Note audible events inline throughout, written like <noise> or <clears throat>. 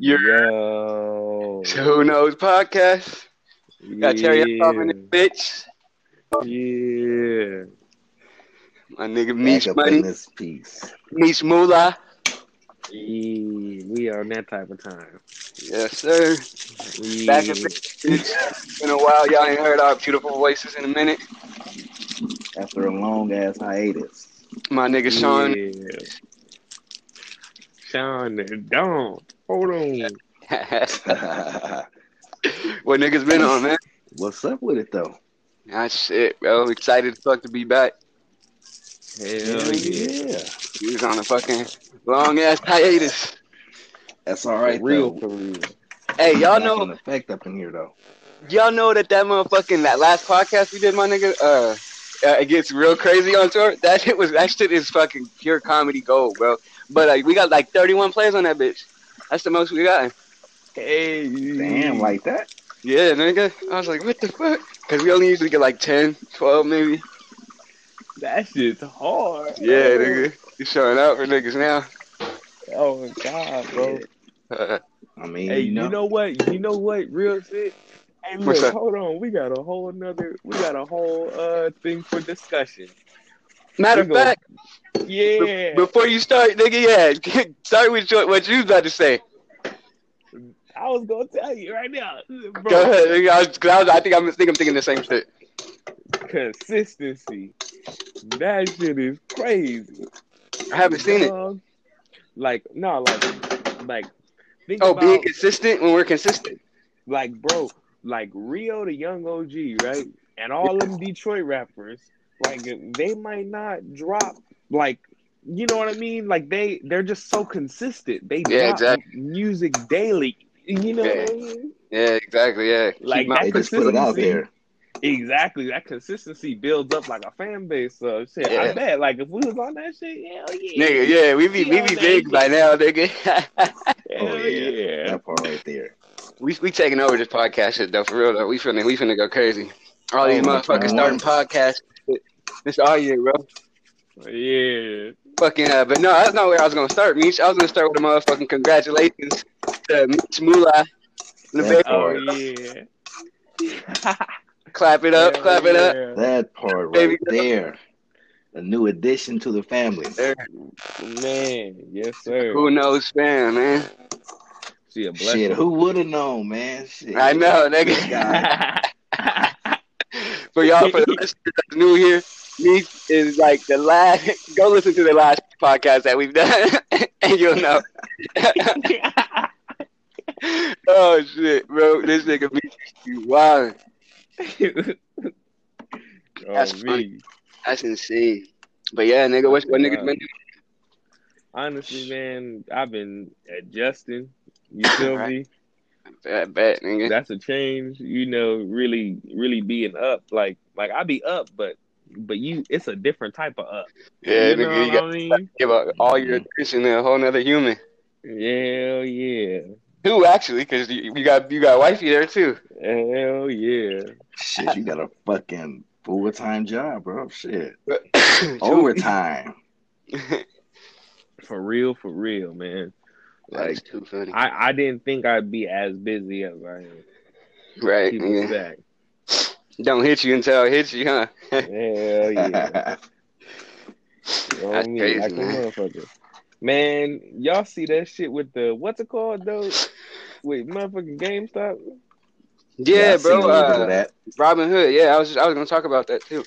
Yo. Who knows podcast? We Got Terry up in the bitch. Yeah. My nigga Meech Money, in piece. Meech Moolah. Yeah. We are on that type of time. Yes, sir. Yeah. Back in It's been a while. Y'all ain't heard our beautiful voices in a minute. After a long ass hiatus. My nigga Sean. Yeah. Sean, don't. Hold on. <laughs> what niggas been on, man? What's up with it though? Ah, shit, bro. Excited as fuck to be back. Hell yeah. yeah. We was on a fucking long ass hiatus. That's all right for real, though. for real. Hey, y'all know in effect up in here though. y'all know that that motherfucking that last podcast we did, my nigga. Uh, uh, it gets real crazy on tour. That shit was that shit is fucking pure comedy gold, bro. But like, we got like 31 plays on that bitch. That's the most we got. Hey. Damn, like that? Yeah, nigga. I was like, what the fuck? Because we only usually get like 10, 12 maybe. that shit's hard. Yeah, bro. nigga. You showing out for niggas now. Oh my god, bro. Uh, I mean, Hey, you know, you know what? You know what? Real shit. Hey, look, hold on. We got a whole another. We got a whole uh thing for discussion. Matter of fact, Yeah. before you start, nigga, yeah, <laughs> start with what you was about to say. I was gonna tell you right now, bro. Go ahead. I, was, I, was, I think I'm think I'm thinking the same shit. Consistency. That shit is crazy. I haven't seen it. Like no, like like Oh, about being consistent when we're consistent. like bro, like Rio Da Yung OG, right? And all them Detroit rappers, like they might not drop like you know what I mean? Like they they're just so consistent. They Yeah, drop exactly. music daily. You know Yeah. what I mean? Yeah, exactly. Yeah. Like Keep my- they put it out consistency. there. Exactly. That consistency builds up like a fan base. So shit, I Yeah. bet like if we was on that shit, hell yeah. Nigga, yeah, we be we Yeah, be big by now, nigga. <laughs> Hell Oh yeah. yeah. That part right there. we we taking over this podcast shit though, for real though. We finna we finna go crazy. All these Oh, motherfuckers starting man. podcasts. This all year, bro. Yeah. Fucking, uh, but no, that's not where I was gonna start, Meech. I was gonna start with a motherfucking congratulations to Meech Moolah. The That baby. Oh yeah. Clap it up, Hell clap it up. That part right Baby girl. there. A new addition to the family. There. Man, yes sir. Who knows, fam, man? She a blessing. Shit, who would have known, man? Shit. I know, nigga. <laughs> for y'all, for the listeners that's new here, Meech is like the last. <laughs> Go listen to the last podcast that we've done, <laughs> and you'll know. <laughs> oh shit, bro, this nigga Meech is wild. oh, That's me. funny. That's insane. But yeah, nigga, what what niggas been doing? Honestly, man, I've been adjusting. You feel Right. me? I bet, nigga. That's a change. You know, really, really being up. Like, like I be up, but, but you, it's a different type of up. Yeah, you know you what got I mean? to give up all your attention to a whole nother human. Hell yeah, Who actually? Because you, you got you got wifey there too. hell yeah. Shit, you got a fucking full time job, bro. Shit. <coughs> True. Overtime. <laughs> For real, for real, man. That's Like, too funny. I, I didn't think I'd be as busy as I am. right. People nigga. say, Don't hit you until it hits you, huh? hell yeah. <laughs> You know what I That's mean? crazy, like man. motherfucker. Man, y'all see that shit with the what's it called though? Wait, motherfucking GameStop. Yeah, I seen a bro. little bit of Uh, that. Robinhood. Yeah, I was I was gonna talk about that too.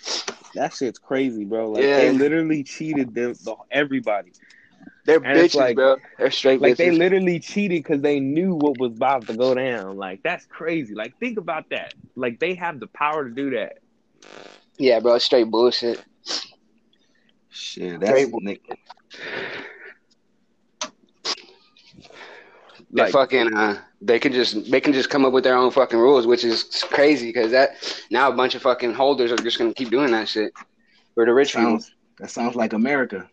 That shit's crazy, bro. Like Yeah. they literally cheated them, the, everybody. They're And bitches, like- bro. They're straight Like they literally cheated because they knew what was about to go down. Like that's crazy. Like think about that. Like they have the power to do that. yeah, bro. Straight bullshit. Shit, that's Great. Nick. They Like fucking uh, they can just they can just come up with their own fucking rules, which is crazy because that now a bunch of fucking holders are just gonna keep doing that shit for the rich Sounds that sounds like America.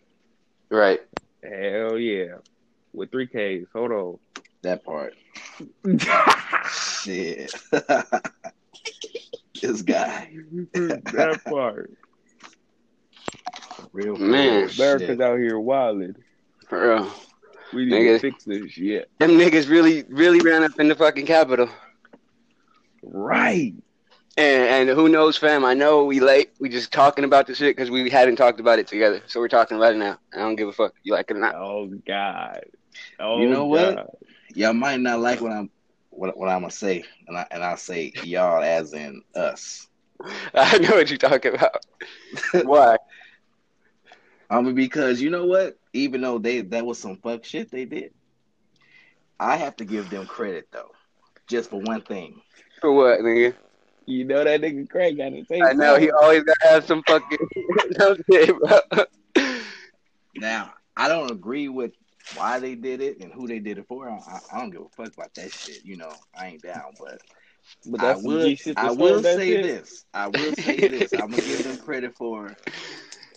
Right. Hell yeah, with three Ks. Hold on. That part. Shit. <laughs> this guy. that part. Real Man. shit. America's out here wilding. For real. We need Nigga. to fix this shit. Them niggas really, really ran up in the fucking capital. Right. And, and who knows, fam? I know we late. We just talking about this shit because we hadn't talked about it together. So we're talking about it now. I don't give a fuck. You like it or not? Oh God. Oh, You know what? Y'all might not like what I'm what, what I'm gonna say, and I and I'll say y'all as in us. <laughs> I know what you're talking about. <laughs> Why? I mean, because you know what? Even though they that was some fuck shit they did, I have to give them credit though, just for one thing. For what, nigga? You know that nigga Craig got to say. I know he always gotta have some fucking. <laughs> no shit, bro. Now, I don't agree with why they did it and who they did it for. I, I, I don't give a fuck about that shit. You know, I ain't down, but But I that's some will. G shit to I will that say shit. this. I will say this. <laughs> I'm gonna give them credit for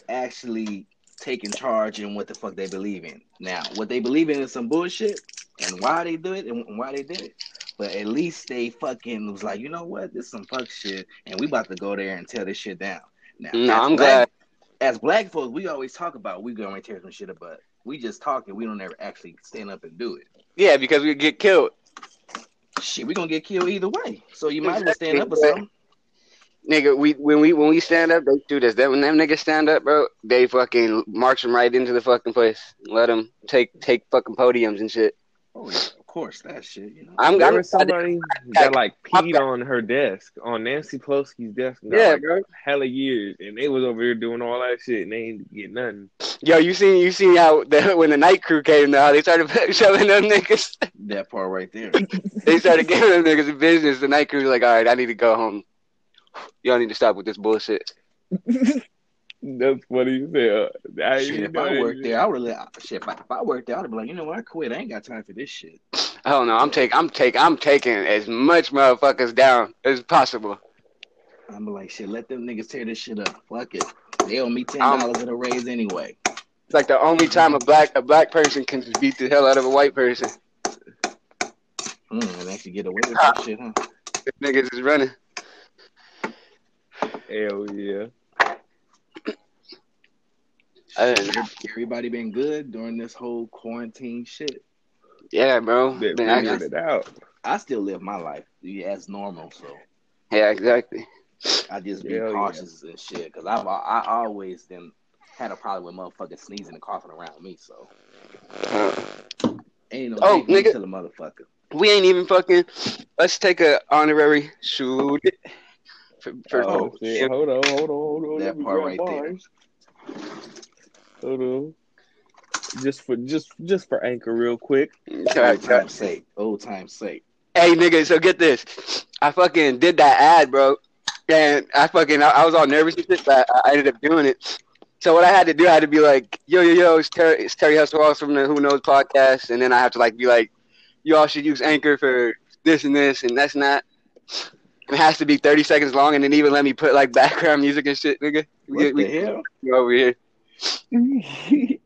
actually taking charge in what the fuck they believe in. Now, what they believe in is some bullshit, and why they do it and why they did it. But at least they fucking was like, you know what, this is some fuck shit, and we about to go there and tear this shit down. Now, No, I'm black- glad. As black folks, we always talk about we going to tear some shit up, but we just talk and we don't ever actually stand up and do it. Yeah, because we get killed. Shit, we gonna get killed either way. So you might as well stand up or something. Nigga, we when we when we stand up, they do this. Then when them niggas stand up, bro, they fucking march them right into the fucking place. Let them take take fucking podiums and shit. Oh yeah, course that shit. You know. I'm, There I'm was somebody that like peed on her desk, on Nancy Pelosi's desk. and Yeah, like, bro. Hella years, and they was over here doing all that shit, and they ain't get nothing. Yo, you seen you seen how <laughs> the, when the night crew came now, they started <laughs> shoving them niggas. That part right there. <laughs> They started giving them niggas a business. The night crew was like, all right, I need to go home. Y'all need to stop with this bullshit. That's what he said. I shit, if I worked there, I would really shit. If I, if I worked there, I'd be like, you know what, I quit. I ain't got time for this shit. I don't know. I'm taking I'm taking I'm taking as much motherfuckers down as possible. I'm like, shit, let them niggas tear this shit up. Fuck it. They owe me ten Um, dollars in a raise anyway. It's like the only time a black a black person can beat the hell out of a white person. Mm, and actually get away with that shit, huh? If niggas is running. Hell yeah. Uh, Everybody been good during this whole quarantine shit. Yeah, bro. Been Been figured acting- it out. I still live my life as normal, so yeah, exactly. I just be Hell yeah. cautious and shit. Cause I've I always then had a problem with motherfuckers sneezing and coughing around me. So Uh, ain't no Oh, nigga. to the motherfucker. we ain't even fucking. Let's take a honorary shoot. For, for, Oh, shit. Hold on, hold on, hold on. That Let part grab right there. Hold on. Just for just just for anchor, real quick. Old time's sake. Old time's sake. Hey, nigga, so get this. I fucking did that ad, bro. And I fucking, I, I was all nervous and shit, but I, I ended up doing it. So what I had to do, I had to be like, yo, yo, yo, it's Terry, it's Terry Hustle from the Who Knows podcast. And then I have to like be like, you all should use Anchor for this and this and that's not. It has to be 30 seconds long and then even let me put like <laughs> background music and shit, nigga. What We, the we hell? over here. <laughs>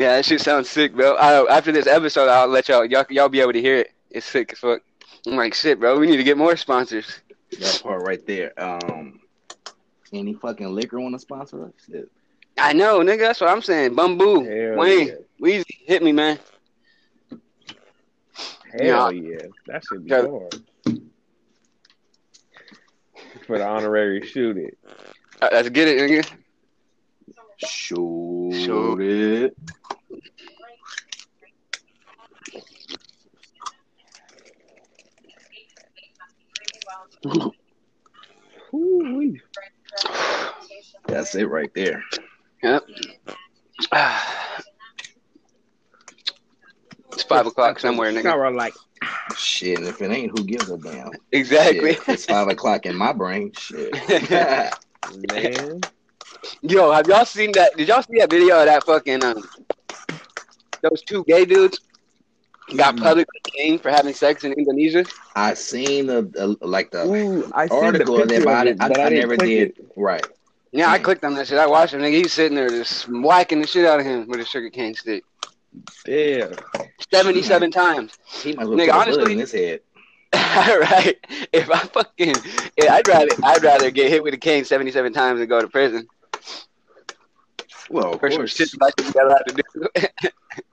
Yeah, that shit sounds sick, bro. I, after this episode, I'll let y'all, y'all, y'all be able to hear it. It's sick as fuck. I'm like, shit, bro. We need to get more sponsors. That part right there. Um, any fucking liquor want to sponsor us? Shit. I know, nigga. That's what I'm saying. Bamboo, Hell Wayne, yeah. Weezy, hit me, man. Hell yeah. That should be hard. For the honorary shoot it. Uh, Let's get it, nigga. Shoot Shoot. it. That's it right there. Yep. it's five o'clock somewhere, nigga. Shower like Shit, if it ain't, who gives a damn? Exactly. Shit, it's five o'clock in my brain. Shit. <laughs> man. Yo, have y'all seen that? Did y'all see that video of that fucking um, those two gay dudes got Mm. publicly caned for having sex in Indonesia? I seen the, the like the Ooh, I article the of about it. it, I, I, I, never did. It. Right. Yeah, I Mm. clicked on that shit. I watched him, nigga. He's sitting there just whacking the shit out of him with a sugar cane stick. Yeah. Seventy-seven times. He might Nigga, put a bullet honestly- in his head. <laughs> right. If I fucking, yeah, I'd rather, I'd rather get hit with a cane seventy-seven times than go to prison Well, of for course. shit that I should never have to do. <laughs>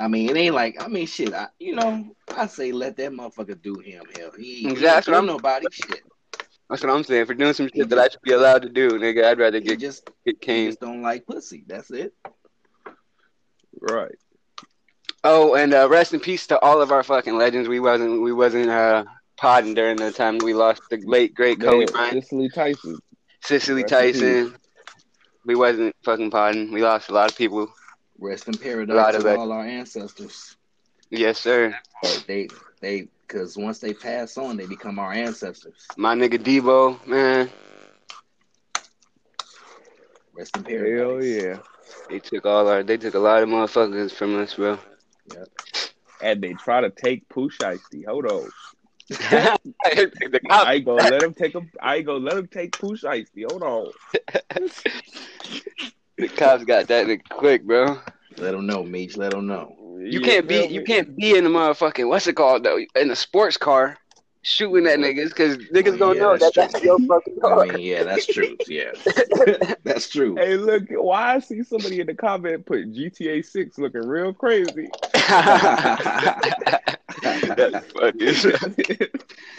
I mean, it ain't like I mean, shit. I, you know, I say let that motherfucker do him. Hell, he, Exactly. he That's what ain't I'm- nobody shit. That's what I'm saying. For doing some shit that I should be allowed to do, nigga, I'd rather get just get he caned. just don't like pussy. That's it. Right. Oh, and uh, rest in peace to all of our fucking legends. We wasn't we wasn't uh podding during the time we lost the late great Kobe Man, Bryant, Cicely Tyson. Cicely rest Tyson. We wasn't fucking podding. We lost a lot of people. Rest in paradise of to all our ancestors. Yes, sir. But they they because once they pass on, they become our ancestors. My nigga Debo, man, Rest in paradise. Hell yeah. they took all our they took a lot of motherfuckers from us, bro. Yep. And they try to take Pooh Shiesty. Hold on. <laughs> I ain't gonna let him take him. I ain't gonna let him take Pooh Shiesty. Hold on. <laughs> the cops got that nigga quick, bro. Let them know, Meech. Let them know. You can't be you can't be in the motherfucking what's it called though in a sports car shooting at niggas because niggas Oh, don't yeah, know that that's that's your fucking car. I mean, yeah, that's true. <laughs> Yeah, <laughs> that's true. Hey, look! Why I see somebody in the comment put GTA Six looking real crazy. <laughs> That's funny. as.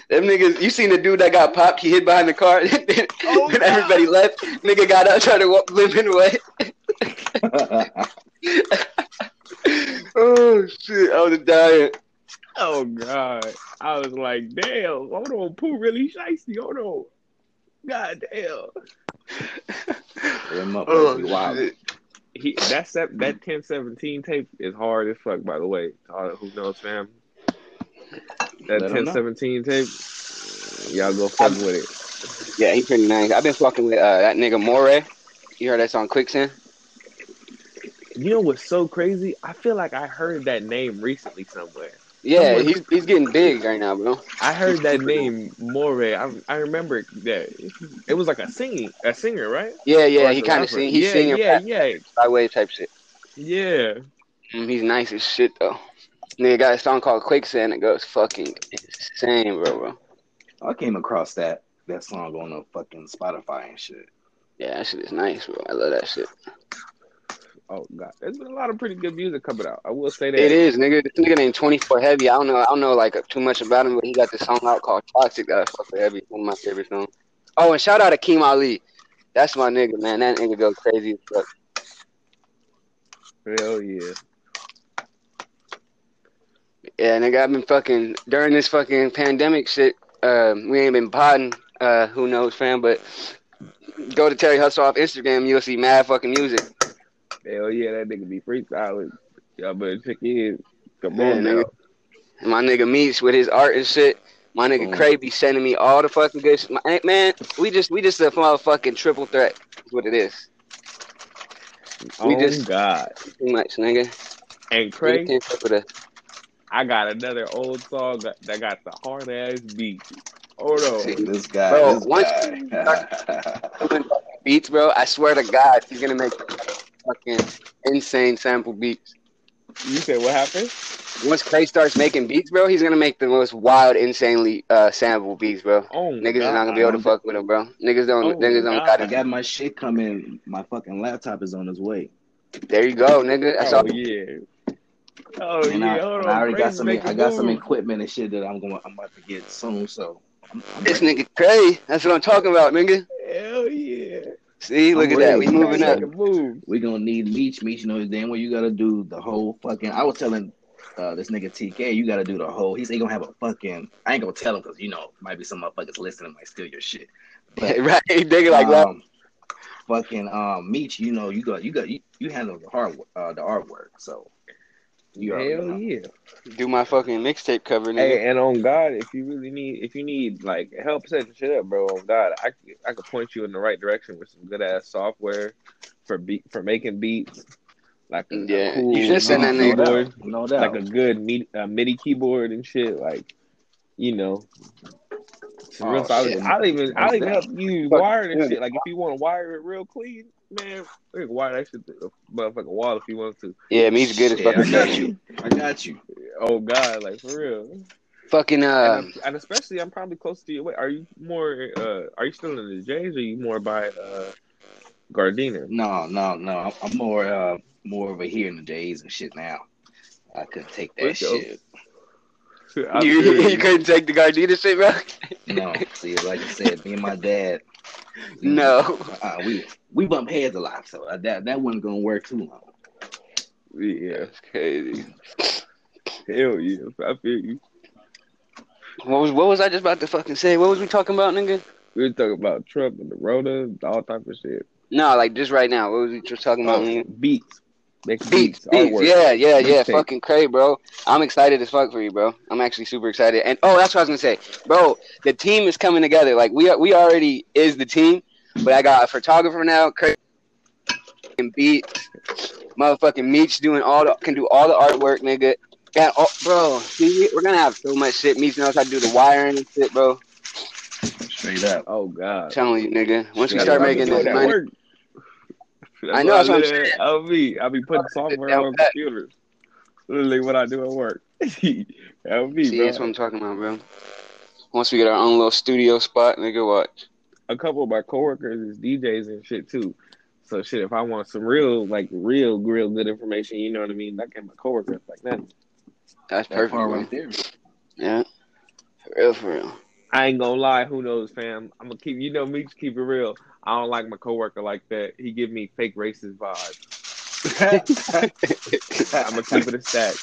Them niggas, you seen the dude that got popped? He hid behind the car. then <laughs> Oh, when everybody left, nigga got up, tried to walk, limping away. <laughs> oh shit! I was dying. oh God! I was like, damn! Hold on, Pooh really shiesty. Hold on. God damn! Them oh, motherfuckers Oh be wild. shit! He that sep- that ten seventeen tape is hard as fuck. By the way, to all who knows, fam. That Let 'em ten know. seventeen tape, y'all go fuck with it. Yeah, he pretty nice. I've been fucking with uh, that nigga Morray. You heard that song Quicksand? You know what's so crazy? I feel like I heard that name recently somewhere. Yeah, Someone- he's he's getting big right now, bro. I heard that <laughs> name Morray. I I remember that it was like a singing a singer, right? Yeah, yeah, Or he kind of rapper. sing. He's yeah, singing yeah, rap yeah, byway type shit. yeah. Mm, he's nice as shit though. Nigga got a song called Quicksand that goes fucking insane, bro, bro. Oh, I came across that that song on the fucking Spotify and shit. Yeah, that shit is nice, bro. I love that shit. Oh god, there's been a lot of pretty good music coming out. I will say that. It is, nigga. This nigga named 24 Heavy. I don't know. I don't know like too much about him, but he got this song out called Toxic that I fuck with heavy. One of my favorite songs. Oh, and shout out to Keem Ali. That's my nigga, man. That nigga goes crazy as fuck. Hell yeah. Yeah, nigga, I've been fucking during this fucking pandemic shit. Um, we ain't been potting. Uh, who knows, fam? But go to Terry Hustle off Instagram. You'll see mad fucking music. Hell yeah, that nigga be freestyling. Y'all better check in. Come Yeah, on nigga. now. My nigga meets with his art and shit. My nigga Mm. Cray be sending me all the fucking good. shit. My- Man, we just we just a motherfucking triple threat. Is what it is. We oh just- God. Too much, nigga. And We I got another old song that, that got the hard ass beat. Hold See. This guy, Bro, this once- guy. <laughs> Beats, bro. I swear to God, he's gonna make fucking insane sample beats. You said what happened? Once Clay starts making beats, bro, he's gonna make the most wild, insanely uh sample beats, bro. Oh Niggas is God. not gonna be able to fuck with him, bro. Niggas don't. Oh, niggas don't God. got I got my shit coming. My fucking laptop is on its way. There you go, nigga. That's Oh all. yeah. Oh and yeah. I, Hold and on. I already got some. I got some equipment and shit that I'm going. I'm about to get soon. So I'm, I'm This ready. nigga Cray. That's what I'm talking about, nigga. Hell yeah. See, look I'm at that. We moving up. Making moves. we gonna need Meech. Meech knows damn well you gotta do the whole fucking. I was telling uh, this nigga TK, you gotta do the whole. He's he gonna have a fucking. I ain't gonna tell him because you know might be some motherfuckers listening might steal your shit. But <laughs> right, nigga, like that. um, fucking um, Meech, you know you got you got you, you handle the hard uh, the artwork. So you Hell know. yeah. Do my fucking mixtape cover, nigga. Hey, and on God, if you really need, if you need like help setting shit up, bro, on God, I could- I could point you in the right direction with some good ass software for beat for making beats, like a, a Yeah, cool you should send that MIDI nigga. no keyboard, doubt, no doubt. like a good MIDI, uh, MIDI keyboard and shit, like you know. Some real Oh, solid. I'll even I'll even help you Fuck, wire and shit. Like if you want to wire it real clean, man, we can wire that shit to the motherfucking wall if he wants to. Yeah, me's good as Shit, I got you. I got you. Oh God, like for real. Fucking uh, and, and especially, I'm probably close to you. Wait, are you more? Uh, are you still in the Jays, or are you more by uh, Gardena? No, no, no. I'm- I'm more uh more over here in the J's and shit now. I couldn't take For that sure. shit. <laughs> You, you couldn't take the Gardena shit, bro? No, see, like I said, me and my dad. <laughs> No. uh, we we bump heads a lot, so uh, that that wasn't gonna work too long. Yeah, That's crazy. hell yeah. I feel you. What was what was I just about to fucking say? What was we talking about, nigga? We were talking about Trump and the Rota, all type of shit. No, like just right now. What was we just talking about, Oh, beats. Make Beats, beats, beats, artwork. yeah, yeah, yeah. Mixtape. Fucking crazy, bro. I'm excited as fuck for you, bro. I'm actually super excited. And oh, that's what I was gonna say, bro. The team is coming together. Like we we already is the team, but I got a photographer now, crazy and beats, motherfucking Meech doing all the can do all the artwork, nigga. Yeah, oh, bro, see, we're gonna have so much shit. Meech knows how to do the wiring and shit, bro. Straight up. Oh I'm God. telling you, nigga. Once we That's start why I be making this money, work. That's I know, why that's what I'm live saying. at LV. I be putting software on pat. computers. Literally what I do at work. <laughs> LV, see, bro. that's what I'm talking about, bro. Once we get our own little studio spot, nigga, watch. a couple of my coworkers is DJs and shit too. So shit, if I want some real, like real, real good information, you know what I mean? I get my coworkers like that. That's That perfect, part bro. right there. Yeah, for real, for real. I ain't gonna lie, who knows, fam? I'm gonna keep, you know me, to keep it real. I don't like my coworker like that. He give me fake racist vibes. <laughs> I'm gonna keep it a stack.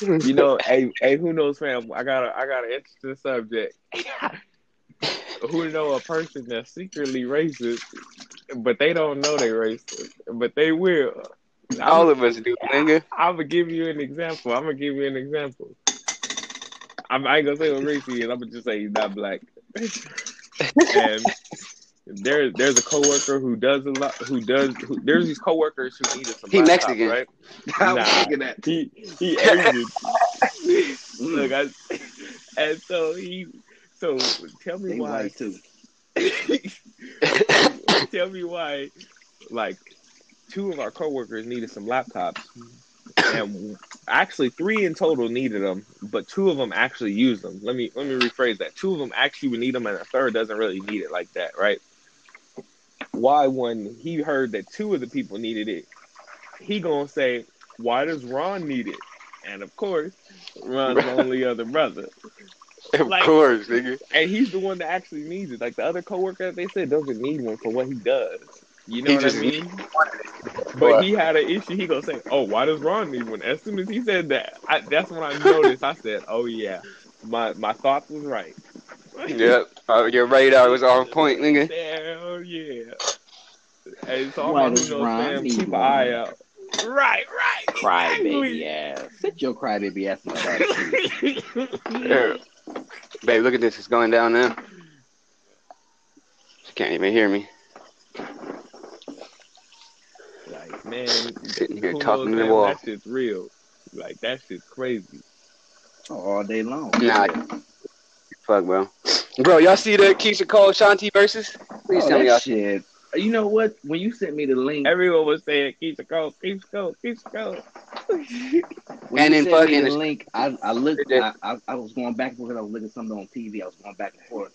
You know, hey, hey, who knows, fam? I got a, I got an interesting subject. who know a person that's secretly racist, but they don't know they racist, but they will. All of us do, nigga. I'm gonna give you an example. I'm gonna give you an example. I'm, I ain't gonna say what race he is. I'm gonna just say he's not black. <laughs> and there, there's a coworker who does a lot. Who does? Who, there's these coworkers who needed some. He Mexican. right? <laughs> I was Nah. thinking that. He he <laughs> Asian. Look, I, <laughs> and so he. So tell me they why. too. tell me why. Like two of our coworkers needed some laptops, and actually three in total needed them, but two of them actually used them. Let me let me rephrase that. Two of them actually would need them, and a third doesn't really need it like that, right? Why when he heard that two of the people needed it, he gonna say, "Why does Ron need it?" And of course, Ron's only other brother, <laughs> Of Like- course, nigga. and he's the one that actually needs it. Like the other coworker, that they said doesn't need one for what he does. You know He what I mean? But he had an issue. He gonna say, "Oh, why does Ron need one?" As soon as he said that, I, that's when I noticed. I said, "Oh yeah, my my thoughts was right." Yep, uh, your radar was on point, nigga. Hell yeah. And so Why I'm does who knows, Ron fam, need keep an eye out. Right, right. Crybaby ass. Sit your crybaby ass in the back seat. <laughs> Yeah. Babe, look at this. It's going down now. She can't even hear me. like man, Sitting here talking to the wall. That shit's real. Like that shit's crazy. all day long. Nah, fuck, bro. Bro, y'all see the Keyshia Cole Shanti versus? Please Oh, tell me y'all. shit. You know what? When you sent me the link, Everyone was saying, Keyshia Cole, Keyshia Cole, Keisha going, keep it going." when And you then sent me fucking- the link, I, I looked. I, I, I was going back and forth. I was looking something on TV. I was going back and forth,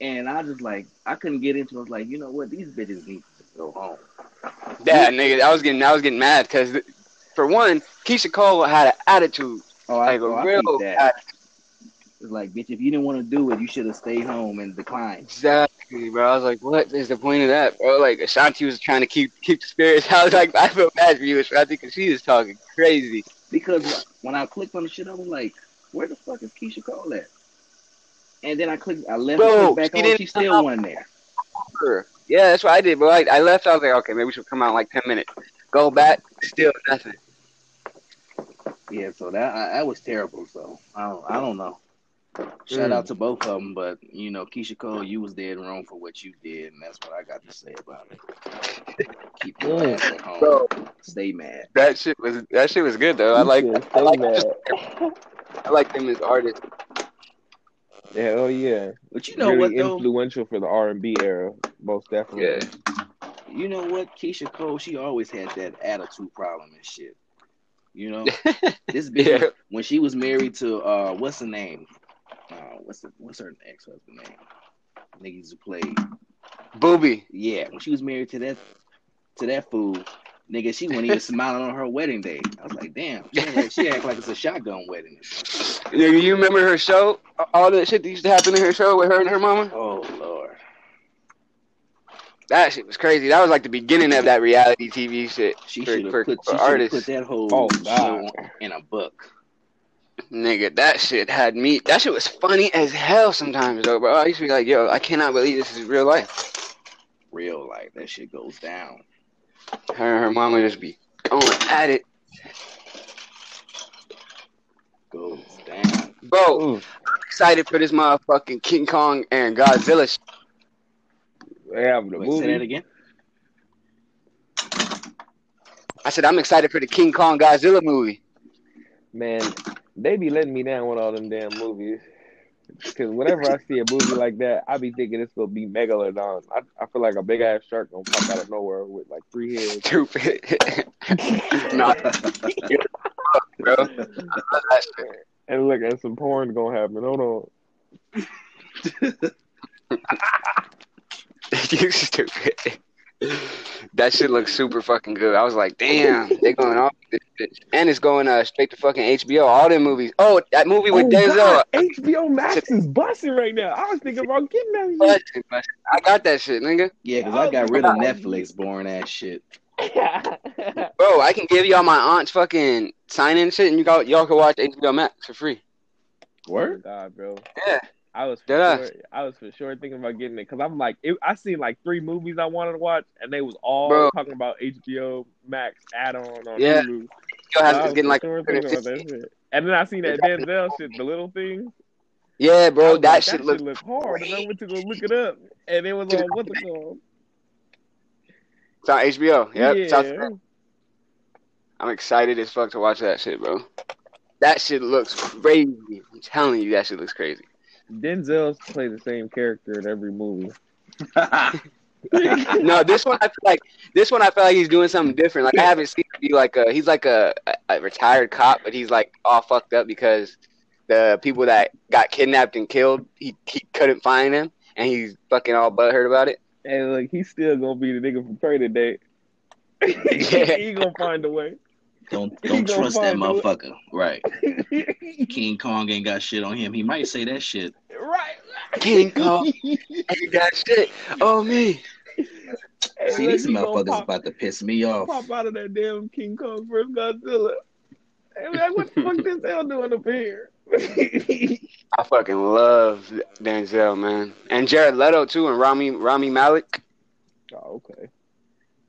and I just like I couldn't get into. it. I was like, you know what? These bitches need to go home. Yeah, nigga, I was getting, I was getting mad because, for one, Keyshia Cole had an attitude, Oh, I, like a oh, I real that. attitude. It's like, bitch, if you didn't want to do it, you should have stayed home and declined. Exactly, bro. I was like, what is the point of that, bro? Like, Ashanti was trying to keep keep the spirits. <laughs> I was like, I feel bad for you, Ashanti, because she was talking crazy. Because when I clicked on the shit, I was like, where the fuck is Keyshia Cole at? And then I clicked, I left Bro, back she on. didn't She still come wasn't there. Yeah, that's what I did, bro. I, I left. I was like, okay, maybe we should come out in like ten minutes. Go back, still nothing. Yeah, so that I, that was terrible. So I don't, I don't know. Shout Mm. out to both of them, but you know, Keyshia Cole, you was dead wrong for what you did, and that's what I got to say about it. <laughs> Keep your ass at home. Bro, Stay mad. that shit was that shit was good though. I like You I like said I like them as artists. Hell yeah. But you know really what though? influential for the R and B era, most definitely. Yeah. You know what? Keyshia Cole, she always had that attitude problem and shit. You know, <laughs> this bitch Yeah. when she was married to uh, what's the name? Uh, what's the what's her ex husband name? Niggas who played. Boobie. Yeah, when she was married to that to that fool, Nigga, she wasn't even <laughs> smiling on her wedding day. I was like, damn. She act like, she act like it's a shotgun wedding. You, you remember her show? All that shit that used to happen in her show with her and her mama? Oh lord. That shit was crazy. That was like the beginning of that reality TV shit. She should have put, for she shoulda artists. put that whole Oh, show in a book. Nigga, that shit had me. That shit was funny as hell sometimes, though, bro. I used to be like, yo, I cannot believe this is real life. Real life, that shit goes down. Her and her mama just be going at it. Goes down. Bro, Ooh, excited for this motherfucking King Kong and Godzilla shit. they having a Wait, say that again. I said, I'm excited for the King Kong Godzilla movie. Man, they be letting me down with all them damn movies. Because whenever I see a movie like that, I be thinking it's gonna be megalodon. I, I feel like a big ass shark gonna pop out of nowhere with like three heads. <laughs> Stupid. <laughs> nah, bro. I love that shit. And look, and some porn gonna happen. Hold on. <laughs> you stupid. That shit looks super fucking good. I was like, damn, they going off this bitch. And it's going uh, straight to fucking HBO. All them movies. Oh, that movie with Oh, Denzel. God, HBO Max is busting right now. I was thinking about getting that shit. I got that shit, nigga. Yeah, because I got rid of Netflix, boring ass shit. <laughs> Bro, I can give y'all my aunt's fucking sign in shit and you got y'all can watch HBO Max for free. Word? Oh, God, bro. Yeah. I was for sure, I was for sure thinking about getting it because I'm like it, I seen like three movies I wanted to watch and they was all Bro. talking about HBO Max add-on on Yeah. Hulu. Y'all have I to was getting like sure that shit. And then I seen that Denzel shit, the little thing. Yeah, bro, that like, shit looks look hard, and I went to go look it up, and it was on what's the called? it's on HBO. Yep. yeah. there. I'm excited as fuck to watch that shit, bro. That shit looks crazy. I'm telling you, that shit looks crazy. Denzel's play the same character in every movie. <laughs> no, this one I feel like this one I feel like he's doing something different. Like I haven't seen him be like a he's like a, a retired cop, but he's like all fucked up because the people that got kidnapped and killed, he, he couldn't find them, and he's fucking all butthurt about it. And like he's still gonna be the nigga from Training Day. <laughs> <laughs> he gonna find a way. Don't <laughs> don't trust that find a- motherfucker. Right. <laughs> King Kong ain't got shit on him. He might say that shit. right. King Kong. <laughs> Ain't got shit. Oh me. Hey, See, look, these motherfuckers pop, about to piss me off. pop out of that damn King Kong vs Godzilla. Hey, man, what the fuck is Denzel doing up here? I fucking love Denzel, man, and Jared Leto too, and Rami Rami Malik. oh, okay.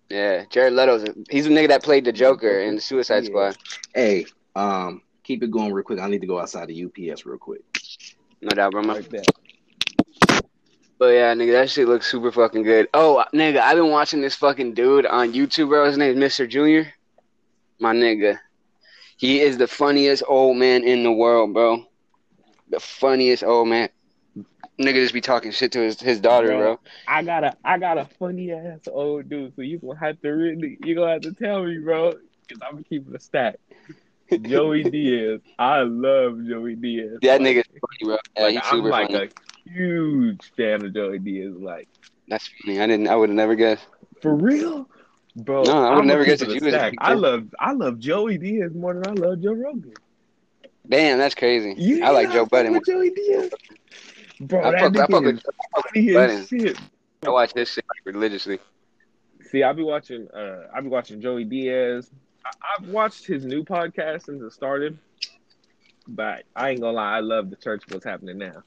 Yeah, Jared Leto's a, he's a nigga that played the Joker in the Suicide Yeah. Squad. Hey, um, keep it going real quick. I need to go outside the UPS real quick. No doubt, bro. But yeah, nigga, that shit looks super fucking good. Oh, nigga, I've been watching this fucking dude on YouTube, bro. His name is Mr. Junior. My nigga. He is the funniest old man in the world, bro. The funniest old man. Nigga just be talking shit to his, his daughter, Bro. bro. I got a I got a funny ass old dude, so you gonna have to really you gonna have to tell me, bro, because I'm keeping a stack. <laughs> Joey Diaz, I love Joey Diaz. That Like- nigga's funny, bro. Yeah, like, I'm like funny. a huge fan of Joey Diaz. Like That's funny. I didn't. I would have never guessed. for real, bro. No, I would never guess that you was. I love I love Joey Diaz more than I love Joe Rogan. Damn, that's crazy. You I like Joe Budden. Joey Diaz, bro. I that fuck, I fuck nigga with, is I fuck with as shit. I watch this shit like religiously. See, I be watching. Uh, I be watching Joey Diaz. I, I've watched his new podcast since it started, but I ain't gonna lie. I love the church. What's happening now?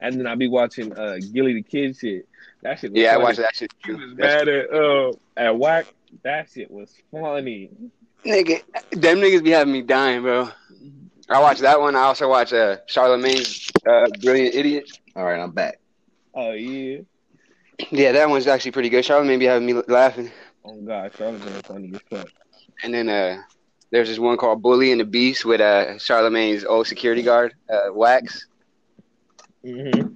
And then I be watching uh, Gillie Da Kid shit. That shit. Was Yeah, I funny. watch that shit He was That's- mad at uh at whack. That shit was funny. Nigga, them niggas be having me dying, bro. I watch that one. I also watch uh, Charlemagne's uh, Brilliant Idiot. All right, I'm back. Oh yeah. Yeah, that one's actually pretty good. Charlemagne be having me laughing. Oh god, Charlemagne is funny as fuck. And then uh, there's this one called Bully and the Beast with uh, Charlemagne's old security guard, uh, Wax. Mm-hmm.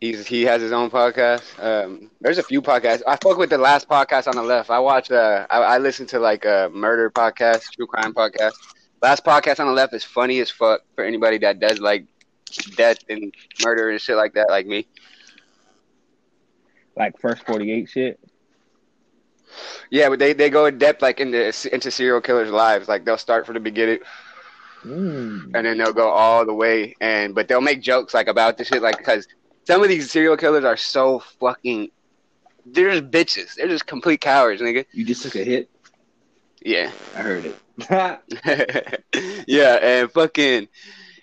He's he has his own podcast. Um, there's a few podcasts. I fuck with the last podcast on the left. I watch. Uh, I, I listen to like a murder podcast, true crime podcast. Last podcast on the left is funny as fuck for anybody that does like death and murder and shit like that, like me. Like first forty eight shit. Yeah, but they, they go in depth like into into serial killers' lives. Like they'll start from the beginning Mm. and then they'll go all the way. And but they'll make jokes like about the shit, like because some of these serial killers are so fucking. They're just bitches. They're just complete cowards, nigga. You just took a hit. Yeah. I heard it. <laughs> yeah, and fucking,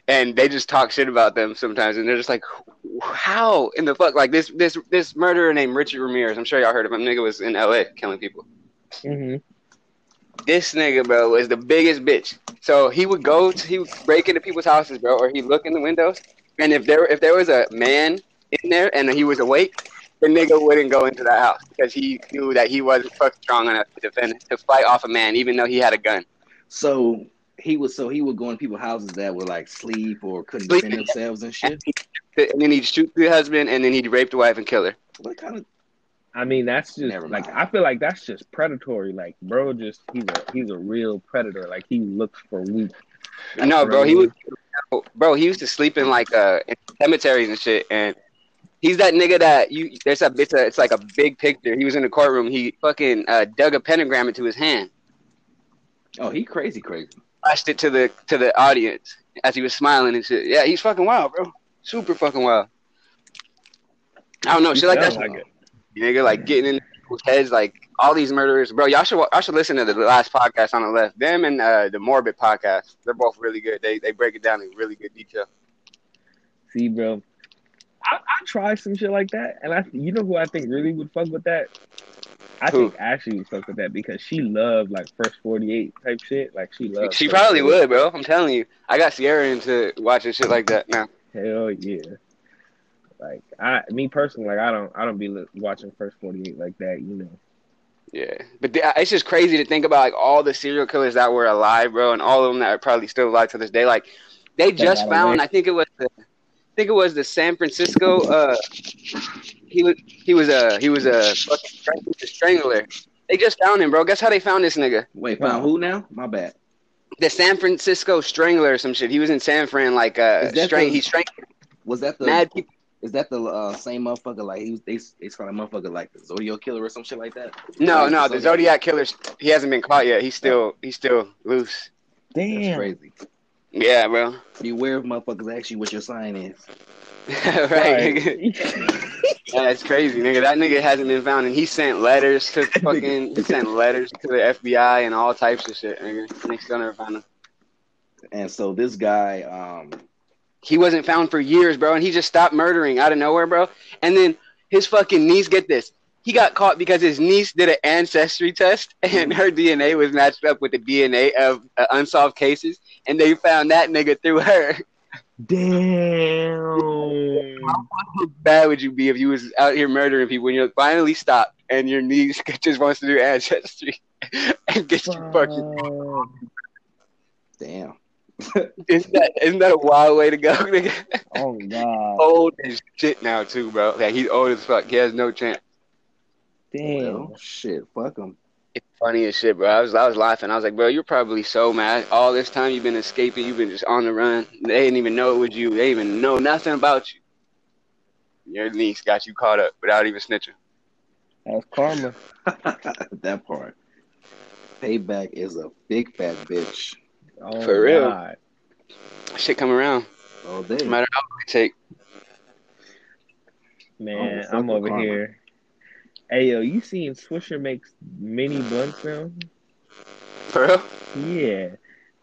and they just talk shit about them sometimes, and they're just like, how in the fuck? Like this, this, this murderer named Richard Ramirez. I'm sure y'all heard of him. Nigga was in L.A. killing people. hmm This nigga, bro, was the biggest bitch. So he would go, to, he would break into people's houses, bro, or he'd look in the windows, and if there, if there was a man in there and he was awake, the nigga wouldn't go into that house because he knew that he wasn't fucking strong enough to defend, to fight off a man, even though he had a gun. So he was so he would go in people's houses that were like sleep or couldn't Sleep. defend themselves and shit. and then he'd shoot the husband, and then he'd rape the wife and kill her. What kind of I mean, that's just Never like. I feel like that's just predatory. Like, bro, just he's a he's a real predator. Like he looks for weak. No, bro, he was, bro, he used to sleep in like uh in cemeteries and shit, and he's that nigga that you. There's a it's a it's like a big picture. He was in the courtroom. He fucking uh, dug a pentagram into his hand, Oh, he crazy, crazy. flashed it to the to the audience as he was smiling and shit. Yeah, he's fucking wild, bro. Super fucking wild. I don't know, shit like that. sound like nigga, like getting in people's heads, like all these murderers, bro. Y'all should y'all should listen to the last podcast on the left. Them and uh, the Morbid podcast. They're both really good. They they break it down in really good detail. See, bro, I, I try some shit like that, and I, you know who I think really would fuck with that. I Who? think Ashley would fuck with that because she loved like first forty eight type shit. Like she loved. She probably 48. would, bro. I'm telling you. I got Sierra into watching shit like that now. Hell yeah. Like I, me personally, like I don't, I don't be watching first forty eight like that. You know. Yeah, but th- it's just crazy to think about like all the serial killers that were alive, bro, and all of them that are probably still alive to this day. Like they just found. I think it was the, I think it was the San Francisco. Uh, he was he was a he was a fucking strang- he was a strangler. They just found him, bro. Guess how they found this nigga? Wait, found who now? My bad. The San Francisco Strangler or some shit. He was in San Fran, like uh, Is strang- the- he strangled Was that the mad people. is that the uh, same motherfucker like he was they they found a motherfucker like the Zodiac killer or some shit like that? No, Like no, the Zodiac killer. He hasn't been caught yet. He's still he's still loose. Damn, That's crazy. Yeah, bro. Beware of motherfuckers ask you what your sign is. <laughs> right. <laughs> nigga. Yeah, it's crazy, nigga. That nigga hasn't been found, and he sent letters to <laughs> fucking. he sent letters to the FBI and all types of shit, nigga. And they still never found him. And so this guy, um, He wasn't found for years, bro, and he just stopped murdering out of nowhere, bro. And then his fucking niece, get this, he got caught because his niece did an ancestry test, <laughs> and her DNA was matched up with the DNA of uh, unsolved cases, and they found that nigga through her. Damn. How bad would you be if you was out here murdering people and you finally stopped and your niece <laughs> just wants to do ancestry <laughs> and get you fucking? Damn. <laughs> Isn't that isn't that a wild way to go, nigga? Oh god. old as shit now too, bro. Like he's old as fuck. He has no chance. Damn. Well, shit, fuck him. It's funny as shit, bro. I was I was laughing. I was like, bro, you're probably so mad. All this time you've been escaping. You've been just on the run. They didn't even know it was you. They didn't even know nothing about you. Your niece got you caught up without even snitching. That's karma. <laughs> that part. Payback is a big fat bitch Oh, For real. God. Shit come around. all day. No matter how long it take. Man, Oh, I'm over karma. here. Hey yo, you seen Swisher makes mini blunts now? For real? Yeah.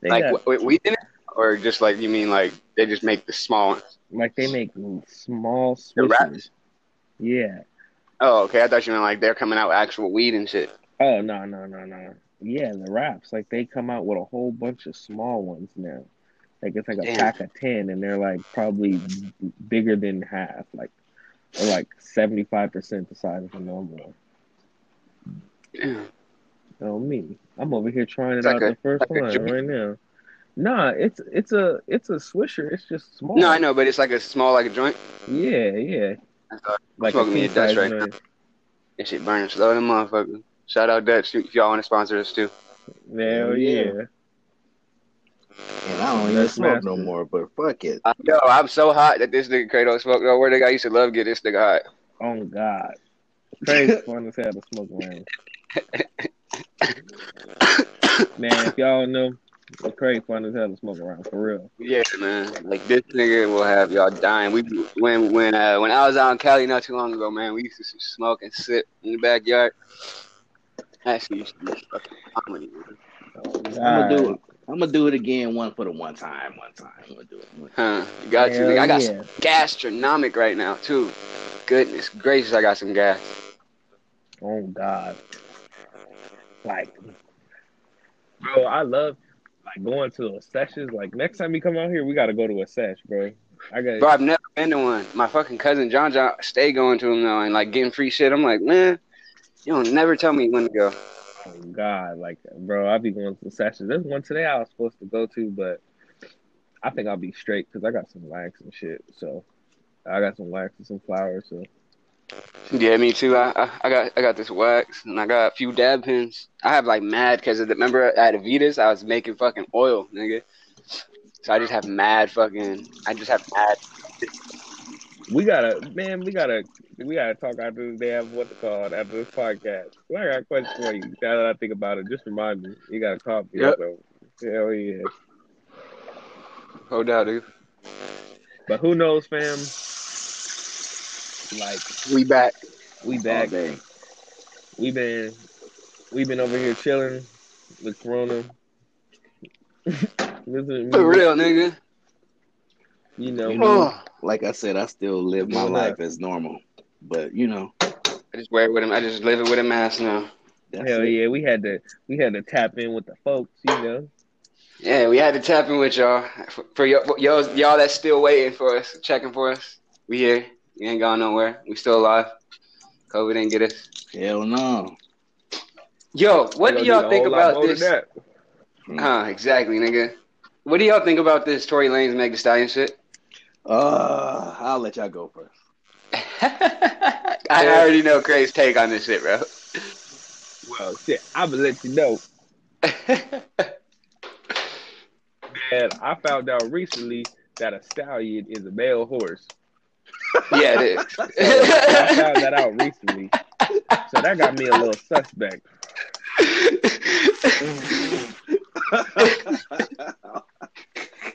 They like got, w- we did it, or just like you mean like they just make the small ones? like they make small The swishers. wraps? Yeah. Oh, okay. I thought you meant like they're coming out with actual weed and shit. Oh no no no no. Yeah, the wraps. Like they come out with a whole bunch of small ones now. Like it's like a Damn. pack of ten, and they're like probably bigger than half, like or like seventy five percent the size of a normal one. Yeah. Oh me, I'm over here trying it It's like out a- the first like one right now. Nah, it's it's a it's a swisher. It's just small. No, I know, but it's like a small like a joint. Yeah, yeah. I thought Like smoking me a Dutch king-size right joint. That shit burning slow, the motherfucker. Shout out Dutch if y'all want to sponsor us too. Hell Yeah. yeah. And I don't even smoke no more, but fuck it. I know I'm so hot that this nigga Kratos smoke. No, where the guy used to love get this nigga hot. Oh God. Crazy fun as hell to smoke around. <coughs> Man, if y'all know, it's crazy fun as hell to smoke around for real. Yeah, man. Like this nigga will have y'all dying. We when when uh when I was out in Cali not too long ago, man, we used to smoke and sit in the backyard. Actually, used to be fucking comedy. man. Oh, I'm gonna do it. I'm gonna do it again, one for the one time, one time. I'm gonna do it. Huh? You got you. Hell nigga. I got yeah. some gastronomic right now too. Goodness gracious, I got some gas. Oh God. Like, bro, I love like going to a sessions. Like next time you come out here, we gotta go to a sesh, bro. I got Bro, I've never been to one. My fucking cousin John John stay going to them though and like getting free shit. I'm like, man, you don't never tell me when to go. Oh God, like, bro, I'll be going to sessions. There's one today I was supposed to go to, but I think I'll be straight because I got some wax and shit. So I got some wax and some flowers. So Yeah, me too. I, I I got I got this wax and I got a few dab pins. I have like mad because remember at Avitas I was making fucking oil, nigga. So I just have mad fucking. I just have mad. We gotta, man, we gotta, we gotta talk after this damn what's it called after this podcast. I got a question for you. Now that I think about it, just remind me. You got a call me. Yep. So, hell yeah. Hold out, dude. But who knows, fam? Like We back. we All back. day. We been we been over here chilling with Corona. <laughs> Listening to For real, nigga. You know, You know, Oh, like I said, I still live my Doing life as normal. But you know, I just wear it with him. I just live it with a mask now. that's hell it. yeah, we had to we had to tap in with the folks. You know, Yeah, we had to tap in with y'all. For, for y'all, y'all, y'all that's still waiting for us, checking for us. We here. We ain't gone nowhere. We still alive. COVID didn't get us. Hell no. Yo, what do y'all think about this? that. Hmm. Huh, exactly, nigga. What do y'all think about this Tory Lanez Meg Thee Stallion shit? Uh, I'll let y'all go first. <laughs> I already know Craig's take on this shit, bro. Well, shit, I'm gonna let you know. <laughs> And I found out recently that a stallion is a male horse. yeah, it is. <laughs> I found that out recently, so that got me a little suspect.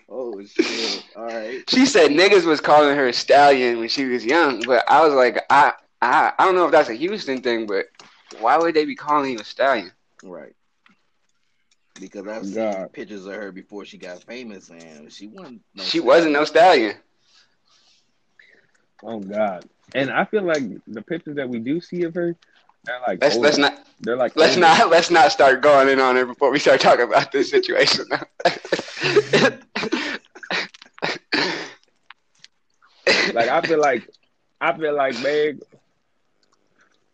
Oh shit! All right. she said niggas was calling her a stallion when she was young, but I was like, I, I, I don't know if that's a Houston thing, but why would they be calling you a stallion? Right. Because I've oh, seen God. pictures of her before she got famous, and she wasn't. No She wasn't no stallion. Oh God! And I feel like the pictures that we do see of her, they're like Let's let's not They're like let's not let's not start going in on her before we start talking about this situation. Like I feel like I feel like Meg.